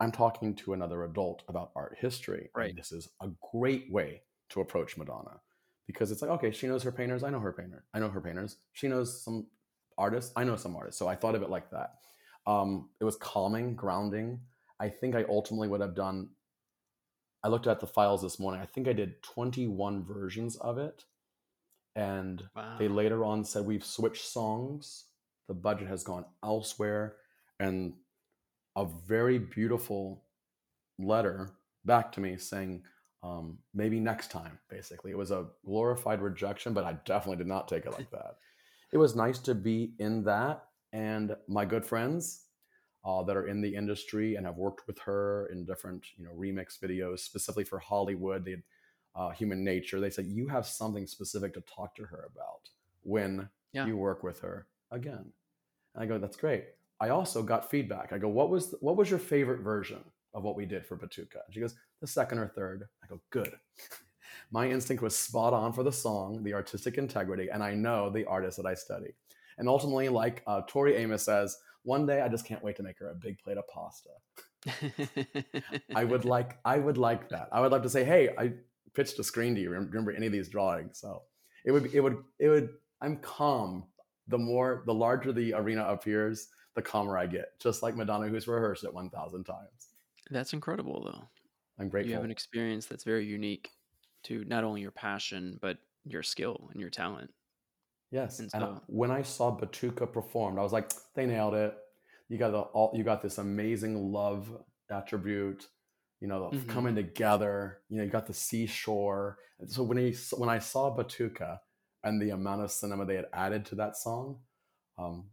B: I'm talking to another adult about art history. and
A: Right.
B: this is a great way to approach Madonna because it's like, okay, she knows her painters. I know her painter. I know her painters. She knows some artists. I know some artists. So I thought of it like that. Um, it was calming, grounding. I think I ultimately would have done. I looked at the files this morning. I think I did 21 versions of it. And wow. they later on said we've switched songs. The budget has gone elsewhere. And a very beautiful letter back to me saying, um, maybe next time, basically. It was a glorified rejection, but I definitely did not take it like that. it was nice to be in that. And my good friends uh, that are in the industry and have worked with her in different, you know, remix videos, specifically for Hollywood, they uh, Human Nature. They said, you have something specific to talk to her about when yeah. you work with her again. And I go, that's great. I also got feedback. I go, what was what was your favorite version of what we did for Batuka? And she goes, the second or third. I go, good. My instinct was spot on for the song, the artistic integrity, and I know the artist that I study. And ultimately, like uh, Tori Amos says, one day I just can't wait to make her a big plate of pasta. I would like, I would like that. I would love to say, hey, I pitched a screen to you. Remember any of these drawings? So it would, it would, it would. I'm calm. The more, the larger the arena appears, the calmer I get. Just like Madonna, who's rehearsed it 1,000 times.
A: That's incredible, though.
B: I'm grateful.
A: You have an experience that's very unique to not only your passion but your skill and your talent.
B: Yes, and, so, and when I saw Batuka performed, I was like, they nailed it. You got the all, you got this amazing love attribute, you know, mm-hmm. coming together. You know, you got the seashore. And so when he when I saw Batuka and the amount of cinema they had added to that song, um,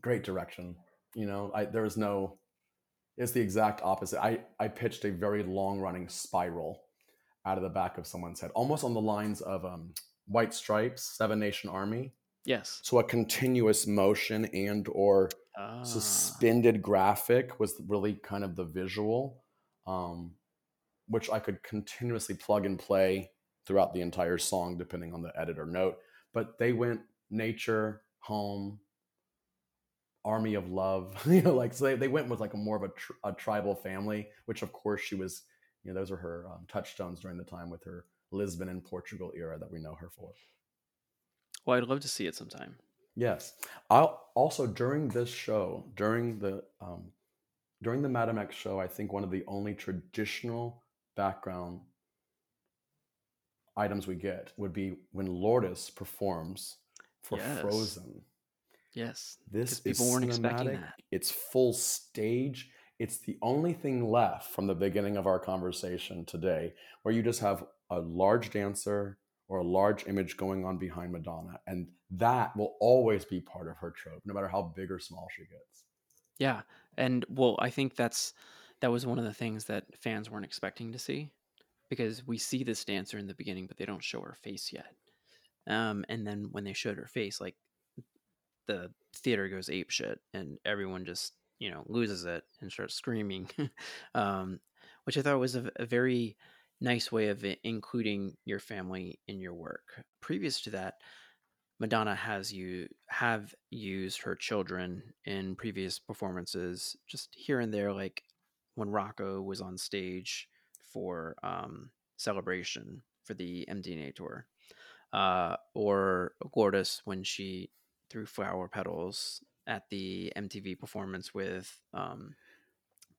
B: great direction. You know, I, there was no it's the exact opposite. I, I pitched a very long running spiral out of the back of someone's head, almost on the lines of um, White Stripes, Seven Nation Army.
A: Yes.
B: So a continuous motion and or ah. suspended graphic was really kind of the visual, um, which I could continuously plug and play throughout the entire song, depending on the editor note. But they went nature, home, army of love you know like so they, they went with like a more of a, tr- a tribal family which of course she was you know those are her um, touchstones during the time with her lisbon and portugal era that we know her for.
A: Well i'd love to see it sometime.
B: Yes. I'll also during this show during the um, during the Madame X show i think one of the only traditional background items we get would be when lourdes performs for yes. frozen
A: Yes.
B: This people is weren't cinematic. expecting that. It's full stage. It's the only thing left from the beginning of our conversation today where you just have a large dancer or a large image going on behind Madonna. And that will always be part of her trope, no matter how big or small she gets.
A: Yeah. And well, I think that's that was one of the things that fans weren't expecting to see because we see this dancer in the beginning, but they don't show her face yet. Um, and then when they showed her face, like the theater goes ape shit and everyone just you know loses it and starts screaming. Um, which i thought was a, a, very nice way of including your family in your work. Previous to that madonna has you have used her children in previous performances just here and there like when rocco was on stage for um, celebration for the mdna tour. Uh, or Lourdes when she through flower petals at the MTV performance with um,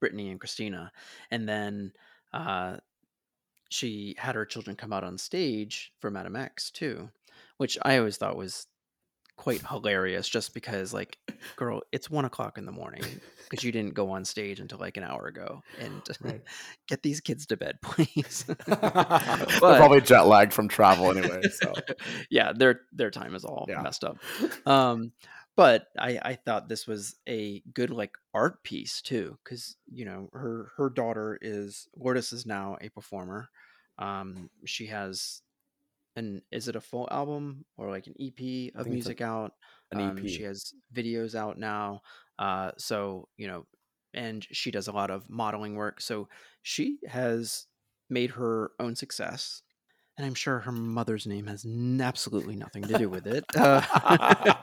A: Britney and Christina, and then uh, she had her children come out on stage for Madame X too, which I always thought was quite hilarious. Just because, like, girl, it's one o'clock in the morning because you didn't go on stage until like an hour ago, and right. get these kids to bed, please.
B: but, They're probably jet lagged from travel anyway. So
A: yeah, their their time is all yeah. messed up. Um, but I, I thought this was a good like art piece too because you know her her daughter is Lourdes is now a performer um she has an is it a full album or like an ep of music a, out an um, EP. she has videos out now uh so you know and she does a lot of modeling work so she has made her own success and I'm sure her mother's name has absolutely nothing to do with it. Uh,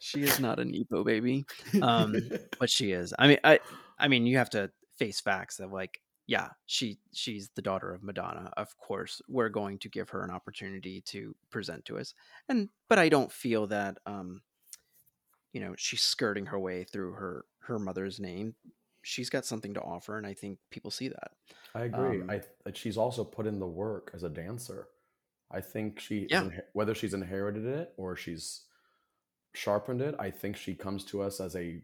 A: she is not an Nepo baby, um, but she is. I mean, I, I mean, you have to face facts of like, yeah, she she's the daughter of Madonna. Of course, we're going to give her an opportunity to present to us, and but I don't feel that, um, you know, she's skirting her way through her her mother's name she's got something to offer, and I think people see that.
B: I agree. Um, I she's also put in the work as a dancer. I think she, yeah. whether she's inherited it or she's sharpened it, I think she comes to us as a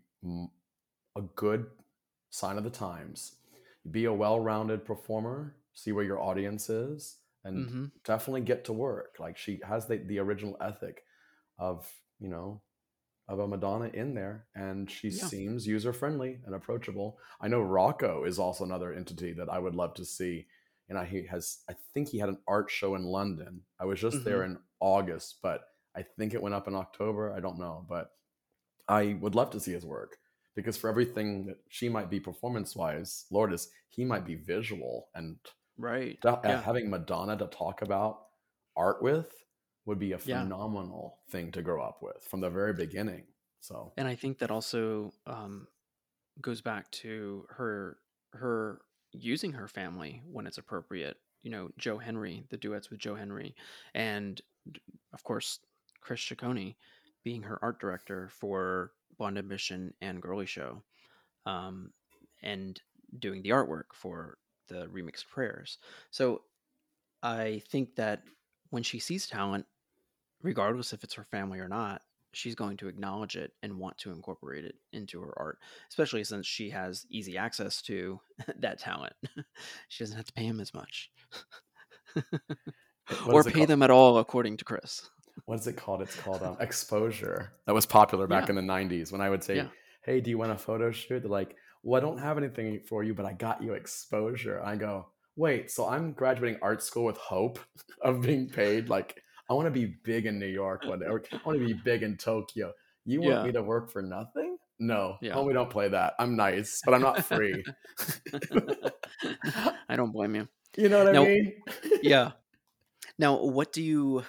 B: a good sign of the times. Be a well-rounded performer. See where your audience is, and mm-hmm. definitely get to work. Like she has the the original ethic of you know of a Madonna in there, and she yeah. seems user friendly and approachable. I know Rocco is also another entity that I would love to see. And I, he has, I think he had an art show in London. I was just mm-hmm. there in August, but I think it went up in October. I don't know, but I would love to see his work because for everything that she might be performance wise, Lourdes, he might be visual and
A: right.
B: yeah. having Madonna to talk about art with would be a phenomenal yeah. thing to grow up with from the very beginning. So,
A: and I think that also um, goes back to her her using her family when it's appropriate. You know, Joe Henry, the duets with Joe Henry, and of course Chris Ciccone being her art director for Blonde Ambition and Girly Show, um, and doing the artwork for the remixed prayers. So I think that when she sees talent, regardless if it's her family or not, she's going to acknowledge it and want to incorporate it into her art, especially since she has easy access to that talent. she doesn't have to pay him as much. or pay them at all, according to Chris.
B: What is it called? It's called um, exposure. That was popular back yeah. in the 90s when I would say, yeah. Hey, do you want a photo shoot? They're like, Well, I don't have anything for you, but I got you exposure. I go, Wait, so I'm graduating art school with hope of being paid like I want to be big in New York one day. Or I want to be big in Tokyo. You want yeah. me to work for nothing? No, yeah. homie, don't play that. I'm nice, but I'm not free.
A: I don't blame you.
B: You know what now, I mean?
A: yeah. Now, what do you?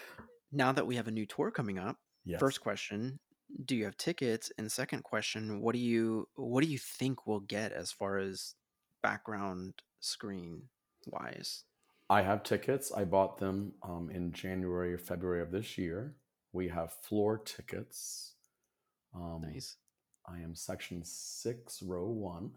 A: Now that we have a new tour coming up, yes. first question: Do you have tickets? And second question: What do you What do you think we'll get as far as background screen wise?
B: I have tickets. I bought them um, in January or February of this year. We have floor tickets.
A: Um, nice.
B: I am section six, row one.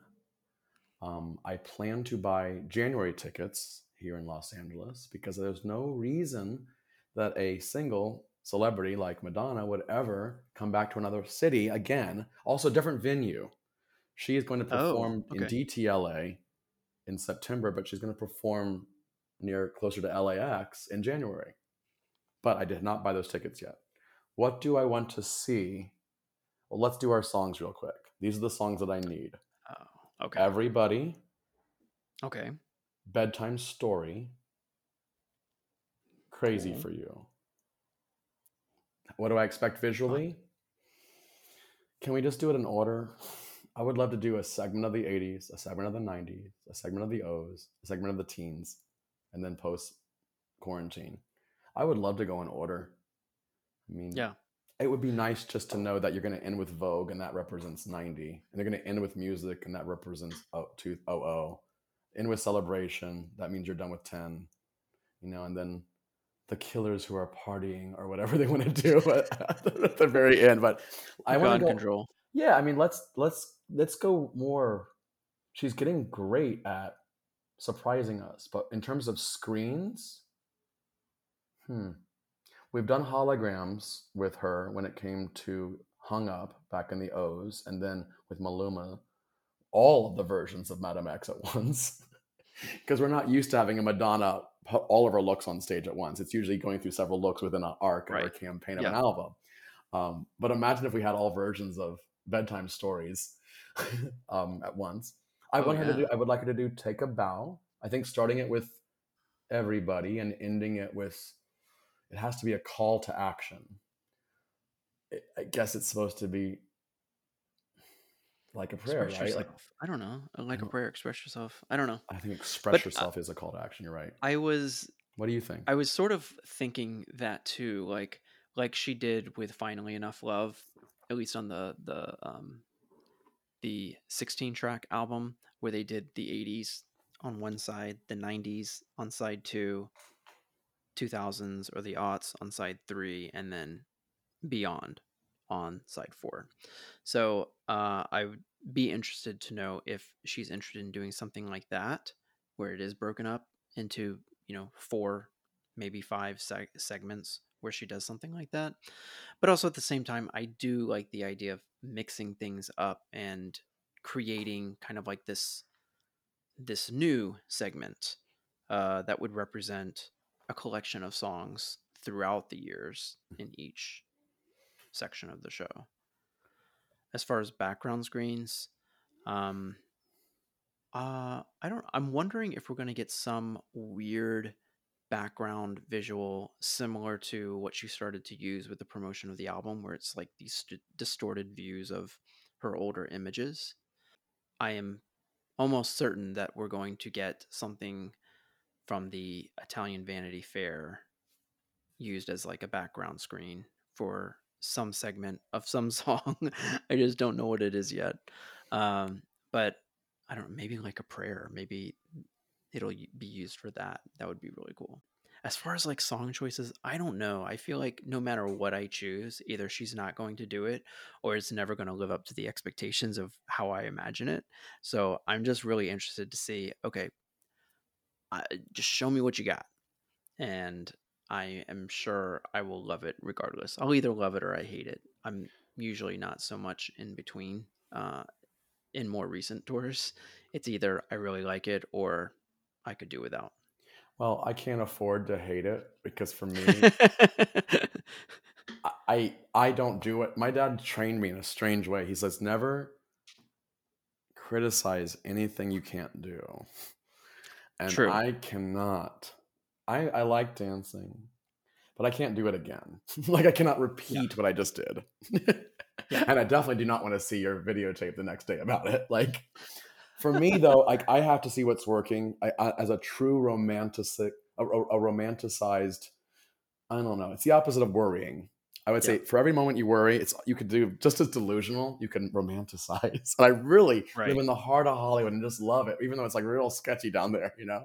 B: Um, I plan to buy January tickets here in Los Angeles because there's no reason that a single celebrity like Madonna would ever come back to another city again. Also, a different venue. She is going to oh, perform oh, okay. in DTLA in September, but she's going to perform near closer to LAX in January. But I did not buy those tickets yet. What do I want to see? Well, let's do our songs real quick. These are the songs that I need.
A: Oh, okay.
B: Everybody.
A: Okay.
B: Bedtime Story. Crazy cool. for you. What do I expect visually? Can we just do it in order? I would love to do a segment of the 80s, a segment of the 90s, a segment of the O's, a segment of the teens, and then post quarantine. I would love to go in order. I mean,
A: yeah,
B: it would be nice just to know that you're going to end with Vogue and that represents 90, and they're going to end with music and that represents oh, two, oh, oh. End with celebration, that means you're done with 10, you know, and then the killers who are partying or whatever they want to do at the very end. But
A: I want to control.
B: Yeah, I mean, let's let's let's go more. She's getting great at surprising us. But in terms of screens, hmm, we've done holograms with her when it came to Hung Up back in the O's, and then with Maluma, all of the versions of Madame X at once. Because we're not used to having a Madonna all of our looks on stage at once. It's usually going through several looks within an arc right. or a campaign of yeah. an album. Um, but imagine if we had all versions of bedtime stories um, at once. I oh, want her to do. I would like her to do take a bow. I think starting it with everybody and ending it with it has to be a call to action. I guess it's supposed to be like a prayer,
A: express
B: right?
A: Yourself. Like I don't know, like a prayer. Express yourself. I don't know.
B: I think express but, yourself uh, is a call to action. You're right.
A: I was.
B: What do you think?
A: I was sort of thinking that too, like like she did with "Finally Enough Love," at least on the the um the 16 track album where they did the 80s on one side, the 90s on side two, 2000s or the aughts on side three, and then beyond on side four. So uh, I would be interested to know if she's interested in doing something like that, where it is broken up into, you know, four, maybe five seg- segments where she does something like that. But also at the same time, I do like the idea of mixing things up and creating kind of like this this new segment uh, that would represent a collection of songs throughout the years in each section of the show. As far as background screens, um, uh, I don't. I'm wondering if we're going to get some weird background visual similar to what she started to use with the promotion of the album, where it's like these st- distorted views of her older images. I am almost certain that we're going to get something from the Italian Vanity Fair used as like a background screen for some segment of some song. I just don't know what it is yet. Um, but I don't know, maybe like a prayer, maybe it'll be used for that. That would be really cool. As far as like song choices, I don't know. I feel like no matter what I choose, either she's not going to do it or it's never going to live up to the expectations of how I imagine it. So I'm just really interested to see okay, uh, just show me what you got. And I am sure I will love it regardless. I'll either love it or I hate it. I'm usually not so much in between. Uh, in more recent tours, it's either I really like it or I could do without.
B: Well, I can't afford to hate it because for me, I I don't do it. My dad trained me in a strange way. He says never criticize anything you can't do, and True. I cannot. I I like dancing, but I can't do it again. like I cannot repeat yeah. what I just did. yeah. And I definitely do not want to see your videotape the next day about it. Like for me though, like I have to see what's working. I, I as a true romantic, a, a, romanticized. I don't know. It's the opposite of worrying. I would yeah. say for every moment you worry, it's you could do just as delusional. You can romanticize. And I really right. live in the heart of Hollywood and just love it, even though it's like real sketchy down there. You know,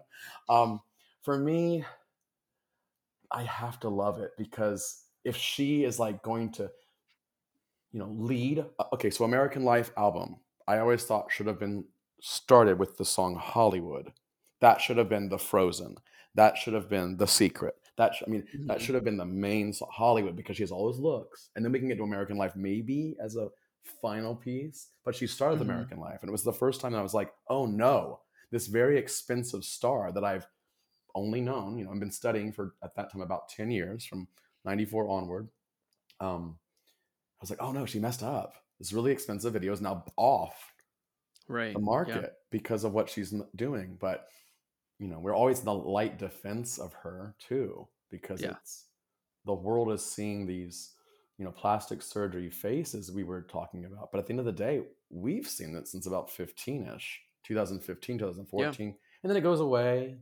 B: um, for me, I have to love it because if she is like going to, you know, lead. Uh, okay, so American Life album, I always thought should have been started with the song Hollywood. That should have been the Frozen. That should have been the Secret. That sh- I mean, mm-hmm. that should have been the main so- Hollywood because she has all those looks, and then we can get to American Life maybe as a final piece. But she started mm-hmm. American Life, and it was the first time I was like, oh no, this very expensive star that I've only known, you know, I've been studying for at that time about ten years from '94 onward. Um, I was like, oh no, she messed up. This really expensive video is now off
A: right
B: the market yeah. because of what she's doing but you know we're always in the light defense of her too because yeah. it's the world is seeing these you know plastic surgery faces we were talking about but at the end of the day we've seen that since about 15ish 2015 2014 yeah. and then it goes away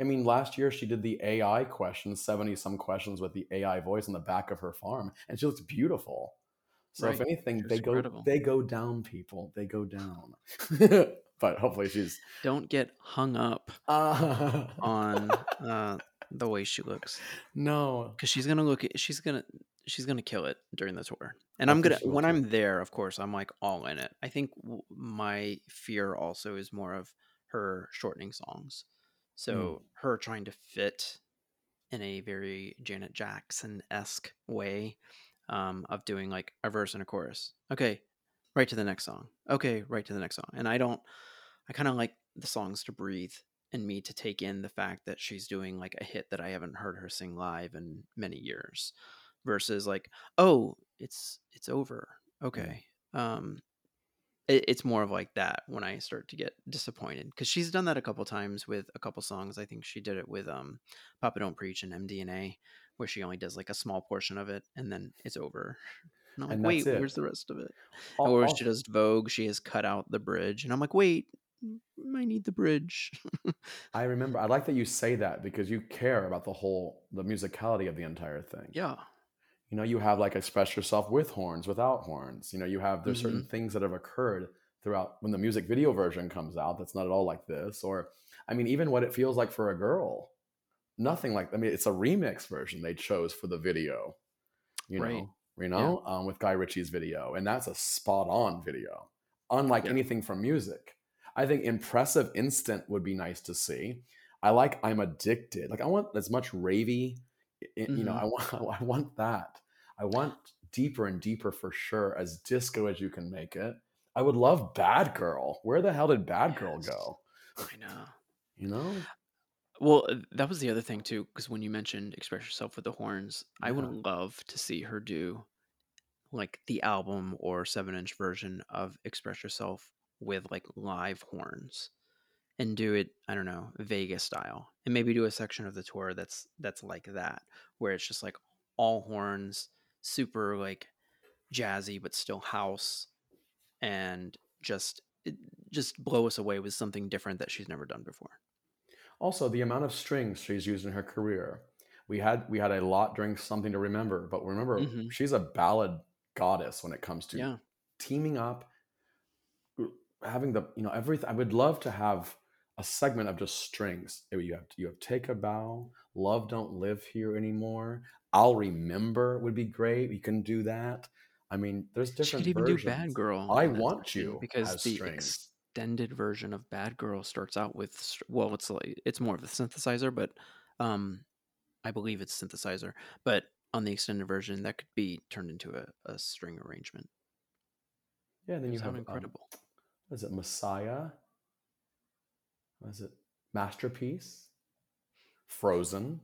B: i mean last year she did the ai questions 70 some questions with the ai voice on the back of her farm and she looks beautiful so right. if anything, they incredible. go they go down, people. They go down. but hopefully she's
A: don't get hung up uh, on uh, the way she looks.
B: No,
A: because she's gonna look. She's gonna she's gonna kill it during the tour. And I I'm gonna when. I'm there, of course, I'm like all in it. I think my fear also is more of her shortening songs. So mm. her trying to fit in a very Janet Jackson esque way um, of doing like a verse and a chorus. Okay, right to the next song. Okay, right to the next song. And I don't, I kind of like the songs to breathe and me to take in the fact that she's doing like a hit that I haven't heard her sing live in many years versus like, oh, it's, it's over. Okay. Um, it, it's more of like that when I start to get disappointed because she's done that a couple times with a couple songs. I think she did it with um, Papa Don't Preach and MDNA, where she only does like a small portion of it and then it's over. And I'm like, and wait, it. where's the rest of it? All, or she does Vogue, she has cut out the bridge, and I'm like, wait, I need the bridge.
B: I remember. I like that you say that because you care about the whole the musicality of the entire thing.
A: Yeah.
B: You know, you have like express yourself with horns, without horns. You know, you have there's mm-hmm. certain things that have occurred throughout when the music video version comes out. That's not at all like this. Or, I mean, even what it feels like for a girl nothing like I mean it's a remix version they chose for the video. You right. know, you know, yeah. um, with Guy Ritchie's video, and that's a spot on video. unlike
A: Yeah.
B: anything from music. I think impressive instant would be nice to see. I like I'm addicted. Like I want as much ravey, i- you know,
A: Mhm.
B: I want I want that. I want deeper and deeper for sure, as disco as you can make it. I would love Bad Girl. Where the hell did Bad Girl go?
A: I know.
B: You know?
A: Well, uh, that was the other thing too, because when you mentioned "Express Yourself with the Horns," I would love to see her do like the album or seven-inch version of "Express Yourself" with like live horns, and do it. I don't know, Vegas style, and maybe do a section of the tour that's that's like that, where it's just like all horns, super like jazzy but still house, and just it- just blow us away with something different that she's never done before.
B: Also, the amount of strings she's used in her career. We had we had a lot during something to remember, but remember,
A: Mhm.
B: she's a ballad goddess when it comes to
A: Yeah.
B: teaming up, having the you know everything. I would love to have a segment of just strings. You have you have take a bow, love don't live here anymore. I'll remember would be great. You can do that. I mean, there's different.
A: She could even
B: versions.
A: do Bad Girl.
B: I want you
A: because the extended version of Bad Girl starts out with well, it's like it's more of a synthesizer, but um, I believe it's synthesizer. But on the extended version, that could be turned into a, a string arrangement.
B: yeah, then you have um,
A: incredible.
B: what is it Messiah? Is it Masterpiece? Frozen.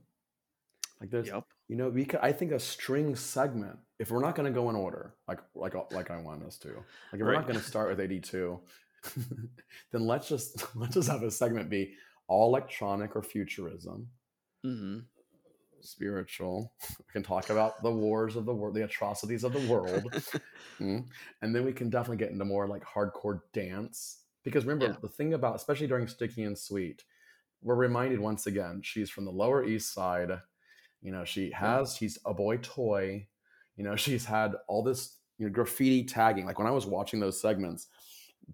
B: Like there's
A: yep.
B: You know we could I think a string segment if we're not going to go in order like like like I want us to like if we're not going to start with 82 then let's just let's just have a segment be all electronic or futurism
A: hmm
B: spiritual we can talk about the wars of the world the atrocities of the world Mm. And then we can definitely get into more like hardcore dance. Because remember,
A: Yeah.
B: the thing about, especially during Sticky and Sweet, we're reminded once again, she's from the Lower East Side. You know, she has, she's a boy toy. You know, she's had all this you know, graffiti tagging. Like when I was watching those segments,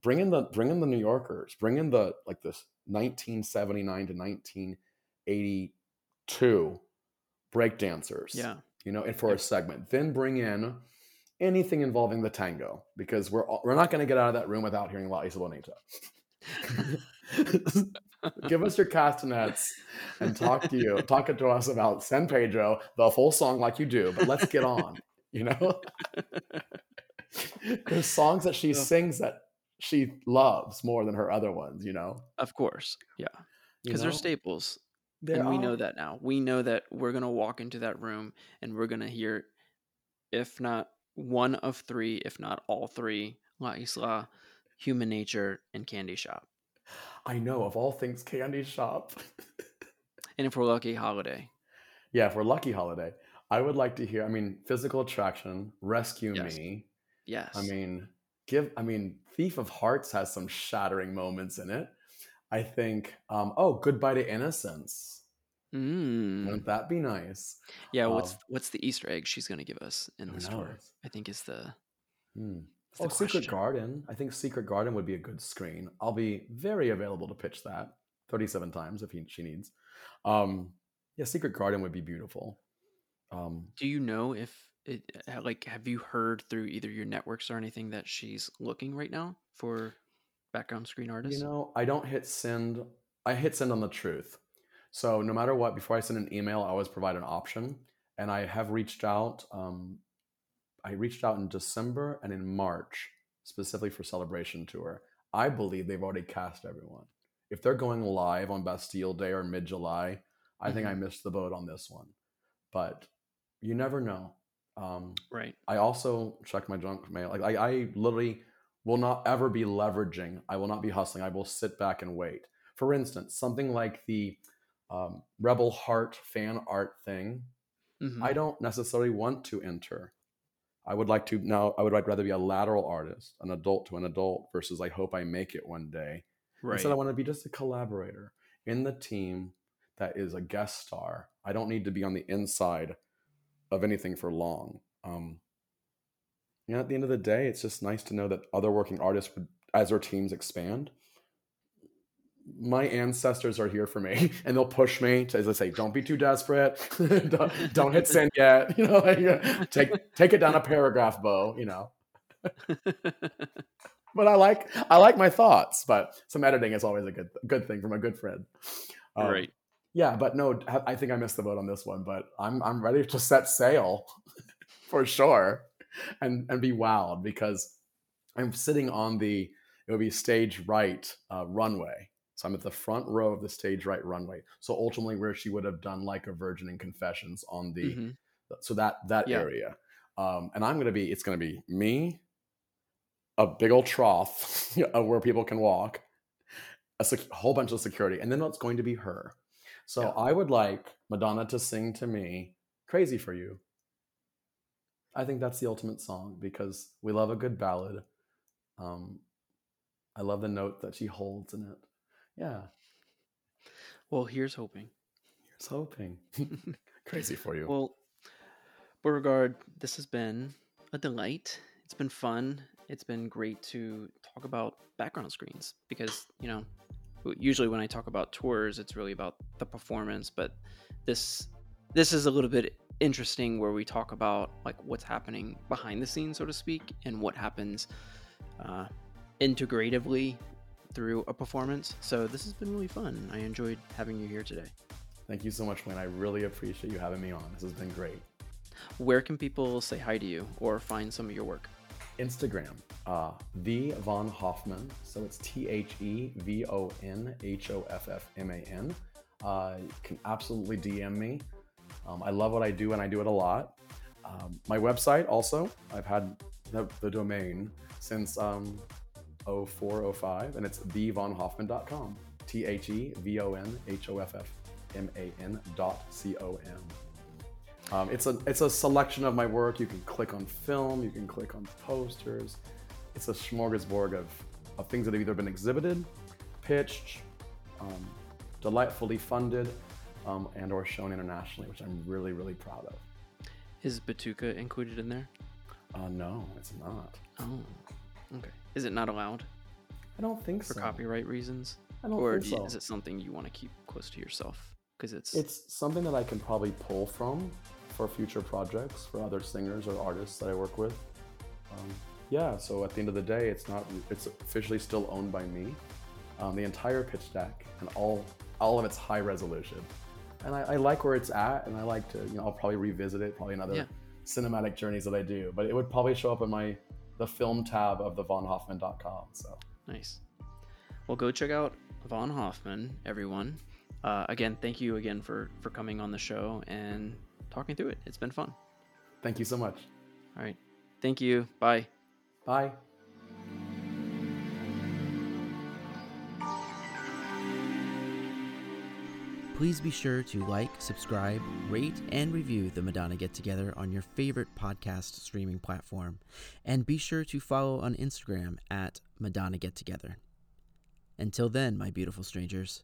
B: bring in the bring in the New Yorkers, bring in the like this 1979 to 1982 breakdancers
A: Yeah.
B: you know, and for a segment. Then bring in anything involving the tango because we're all- we're not going to get out of that room without hearing La Isla Bonita. Give us your castanets and talk to you, talk to us about San Pedro, the full song like you do. But let's get on, you know. There's songs that she
A: Yeah.
B: sings that she loves more than her other ones, you know.
A: Of course. Yeah. Because they're staples.
B: There
A: and we know that now. We know that we're gonna walk into that room and we're gonna hear, if not one of three, if not all three, La Isla, Human Nature, and Candy Shop.
B: I know of all things candy shop.
A: And if we're lucky, Holiday.
B: Yeah, for Lucky Holiday, I would like to hear. I mean, physical attraction, rescue
A: Yes.
B: me.
A: Yes.
B: I mean, give. I mean, Thief of Hearts has some shattering moments in it. I think. Um, oh, Goodbye to Innocence.
A: Mm.
B: Wouldn't that be nice?
A: Yeah. What's
B: Um,
A: what's the Easter egg she's gonna give us in this tour? I think is the,
B: Hmm. Oh, Secret
A: question.
B: Garden. I think Secret Garden would be a good screen. I'll be very available to pitch that 37 times if he, she needs. Um, yeah, Secret Garden would be beautiful. Um,
A: Do you know if it like have you heard through either your networks or anything that she's looking right now for background screen artists?
B: You know, I don't hit send. I hit send on the truth. So no matter what, before I send an email, I always provide an option. And I have reached out. Um, I reached out in December and in March, specifically for Celebration Tour. I believe they've already cast everyone. If they're going live on Bastille Day or mid July, I think I missed the boat on this one. But you never know. Um,
A: right.
B: I also check my junk mail. Like I, I literally will not ever be leveraging. I will not be hustling. I will sit back and wait. For instance, something like the um, Rebel Heart fan art thing.
A: Mhm.
B: I don't necessarily want to enter. I would like to now. I would rather be a lateral artist, an adult to an adult, versus I hope I make it one day.
A: right.
B: Instead, I want to be just a collaborator in the team that is a guest star. I don't need to be on the inside of anything for long. Um, you know, at the end of the day, it's just nice to know that other working artists would, as their teams expand. My ancestors are here for me, and they'll push me to, as I say, don't be too desperate, don't, don't hit send yet. You know, like, uh, take take it down a paragraph, Bo. You know, but I like I like my thoughts. But some editing is always a good good thing from a good friend.
A: Um, right.
B: Yeah, but no, I think I missed the boat on this one. But I'm I'm ready to set sail for sure, and and be wowed because I'm sitting on the it would be stage right uh, runway. So I'm at the front row of the stage right runway. So ultimately, where she would have done like a Virgin in Confessions on the mm-hmm. so that that yeah. area, um, and I'm gonna be it's gonna be me, a big old trough where people can walk, a sec- whole bunch of security, and then it's going to be her. So yeah. I would like Madonna to sing to me "Crazy for You." I think that's the ultimate song because we love a good ballad. Um, I love the note that she holds in it. Yeah.
A: Well, here's hoping.
B: Here's hoping. Crazy for you.
A: Well, Beaureguarde, this has been a delight. It's been fun. It's been great to talk about background screens because, you know, usually when I talk about tours, it's really about the performance, but this this is a little bit interesting where we talk about like what's happening behind the scenes, so to speak, and what happens uh, integratively through a performance. So this has been really fun. I enjoyed having you here today.
B: Thank you so much, Wayne. I really appreciate you having me on. This has been great.
A: Where can people say hi to you or find some of your work?
B: Instagram, uh, the Von Hoffman. So it's T H E V O N H O F F M A N. Uh, you can absolutely DM me. Um, I love what I do and I do it a lot. Um, my website also, I've had the, the domain since um, 0405 and it's thevonhoffman.com. T H E V O N H O F F M A N dot C O M. Um, it's a it's a selection of my work. You can click on film, you can click on posters. It's a smorgasbord of, of things that have either been exhibited, pitched, um, delightfully funded, um, and or shown internationally, which I'm really really proud of.
A: Is Batuka included in there?
B: Uh, no, it's not.
A: Oh, okay. Is it not allowed?
B: I don't think so.
A: for
B: so.
A: copyright reasons.
B: I don't
A: or
B: think so.
A: is it something you want to keep close to yourself? Because it's
B: it's something that I can probably pull from for future projects for other singers or artists that I work with. Um, yeah, so at the end of the day, it's not it's officially still owned by me. Um, the entire pitch deck and all all of its high resolution, and I, I, like where it's at, and I like to you know I'll probably revisit it probably another yeah. cinematic journeys that I do, but it would probably show up in my the film tab of the vonhoffman.com. So
A: nice. Well, go check out Von Hoffman, everyone. Uh, again, thank you again for for coming on the show and talking through it. It's been fun.
B: Thank you so much.
A: All right. Thank you. Bye.
B: Bye.
A: Please be sure to like, subscribe, rate, and review the Madonna Get Together on your favorite podcast streaming platform. And be sure to follow on Instagram at Madonna Get Together. Until then, my beautiful strangers.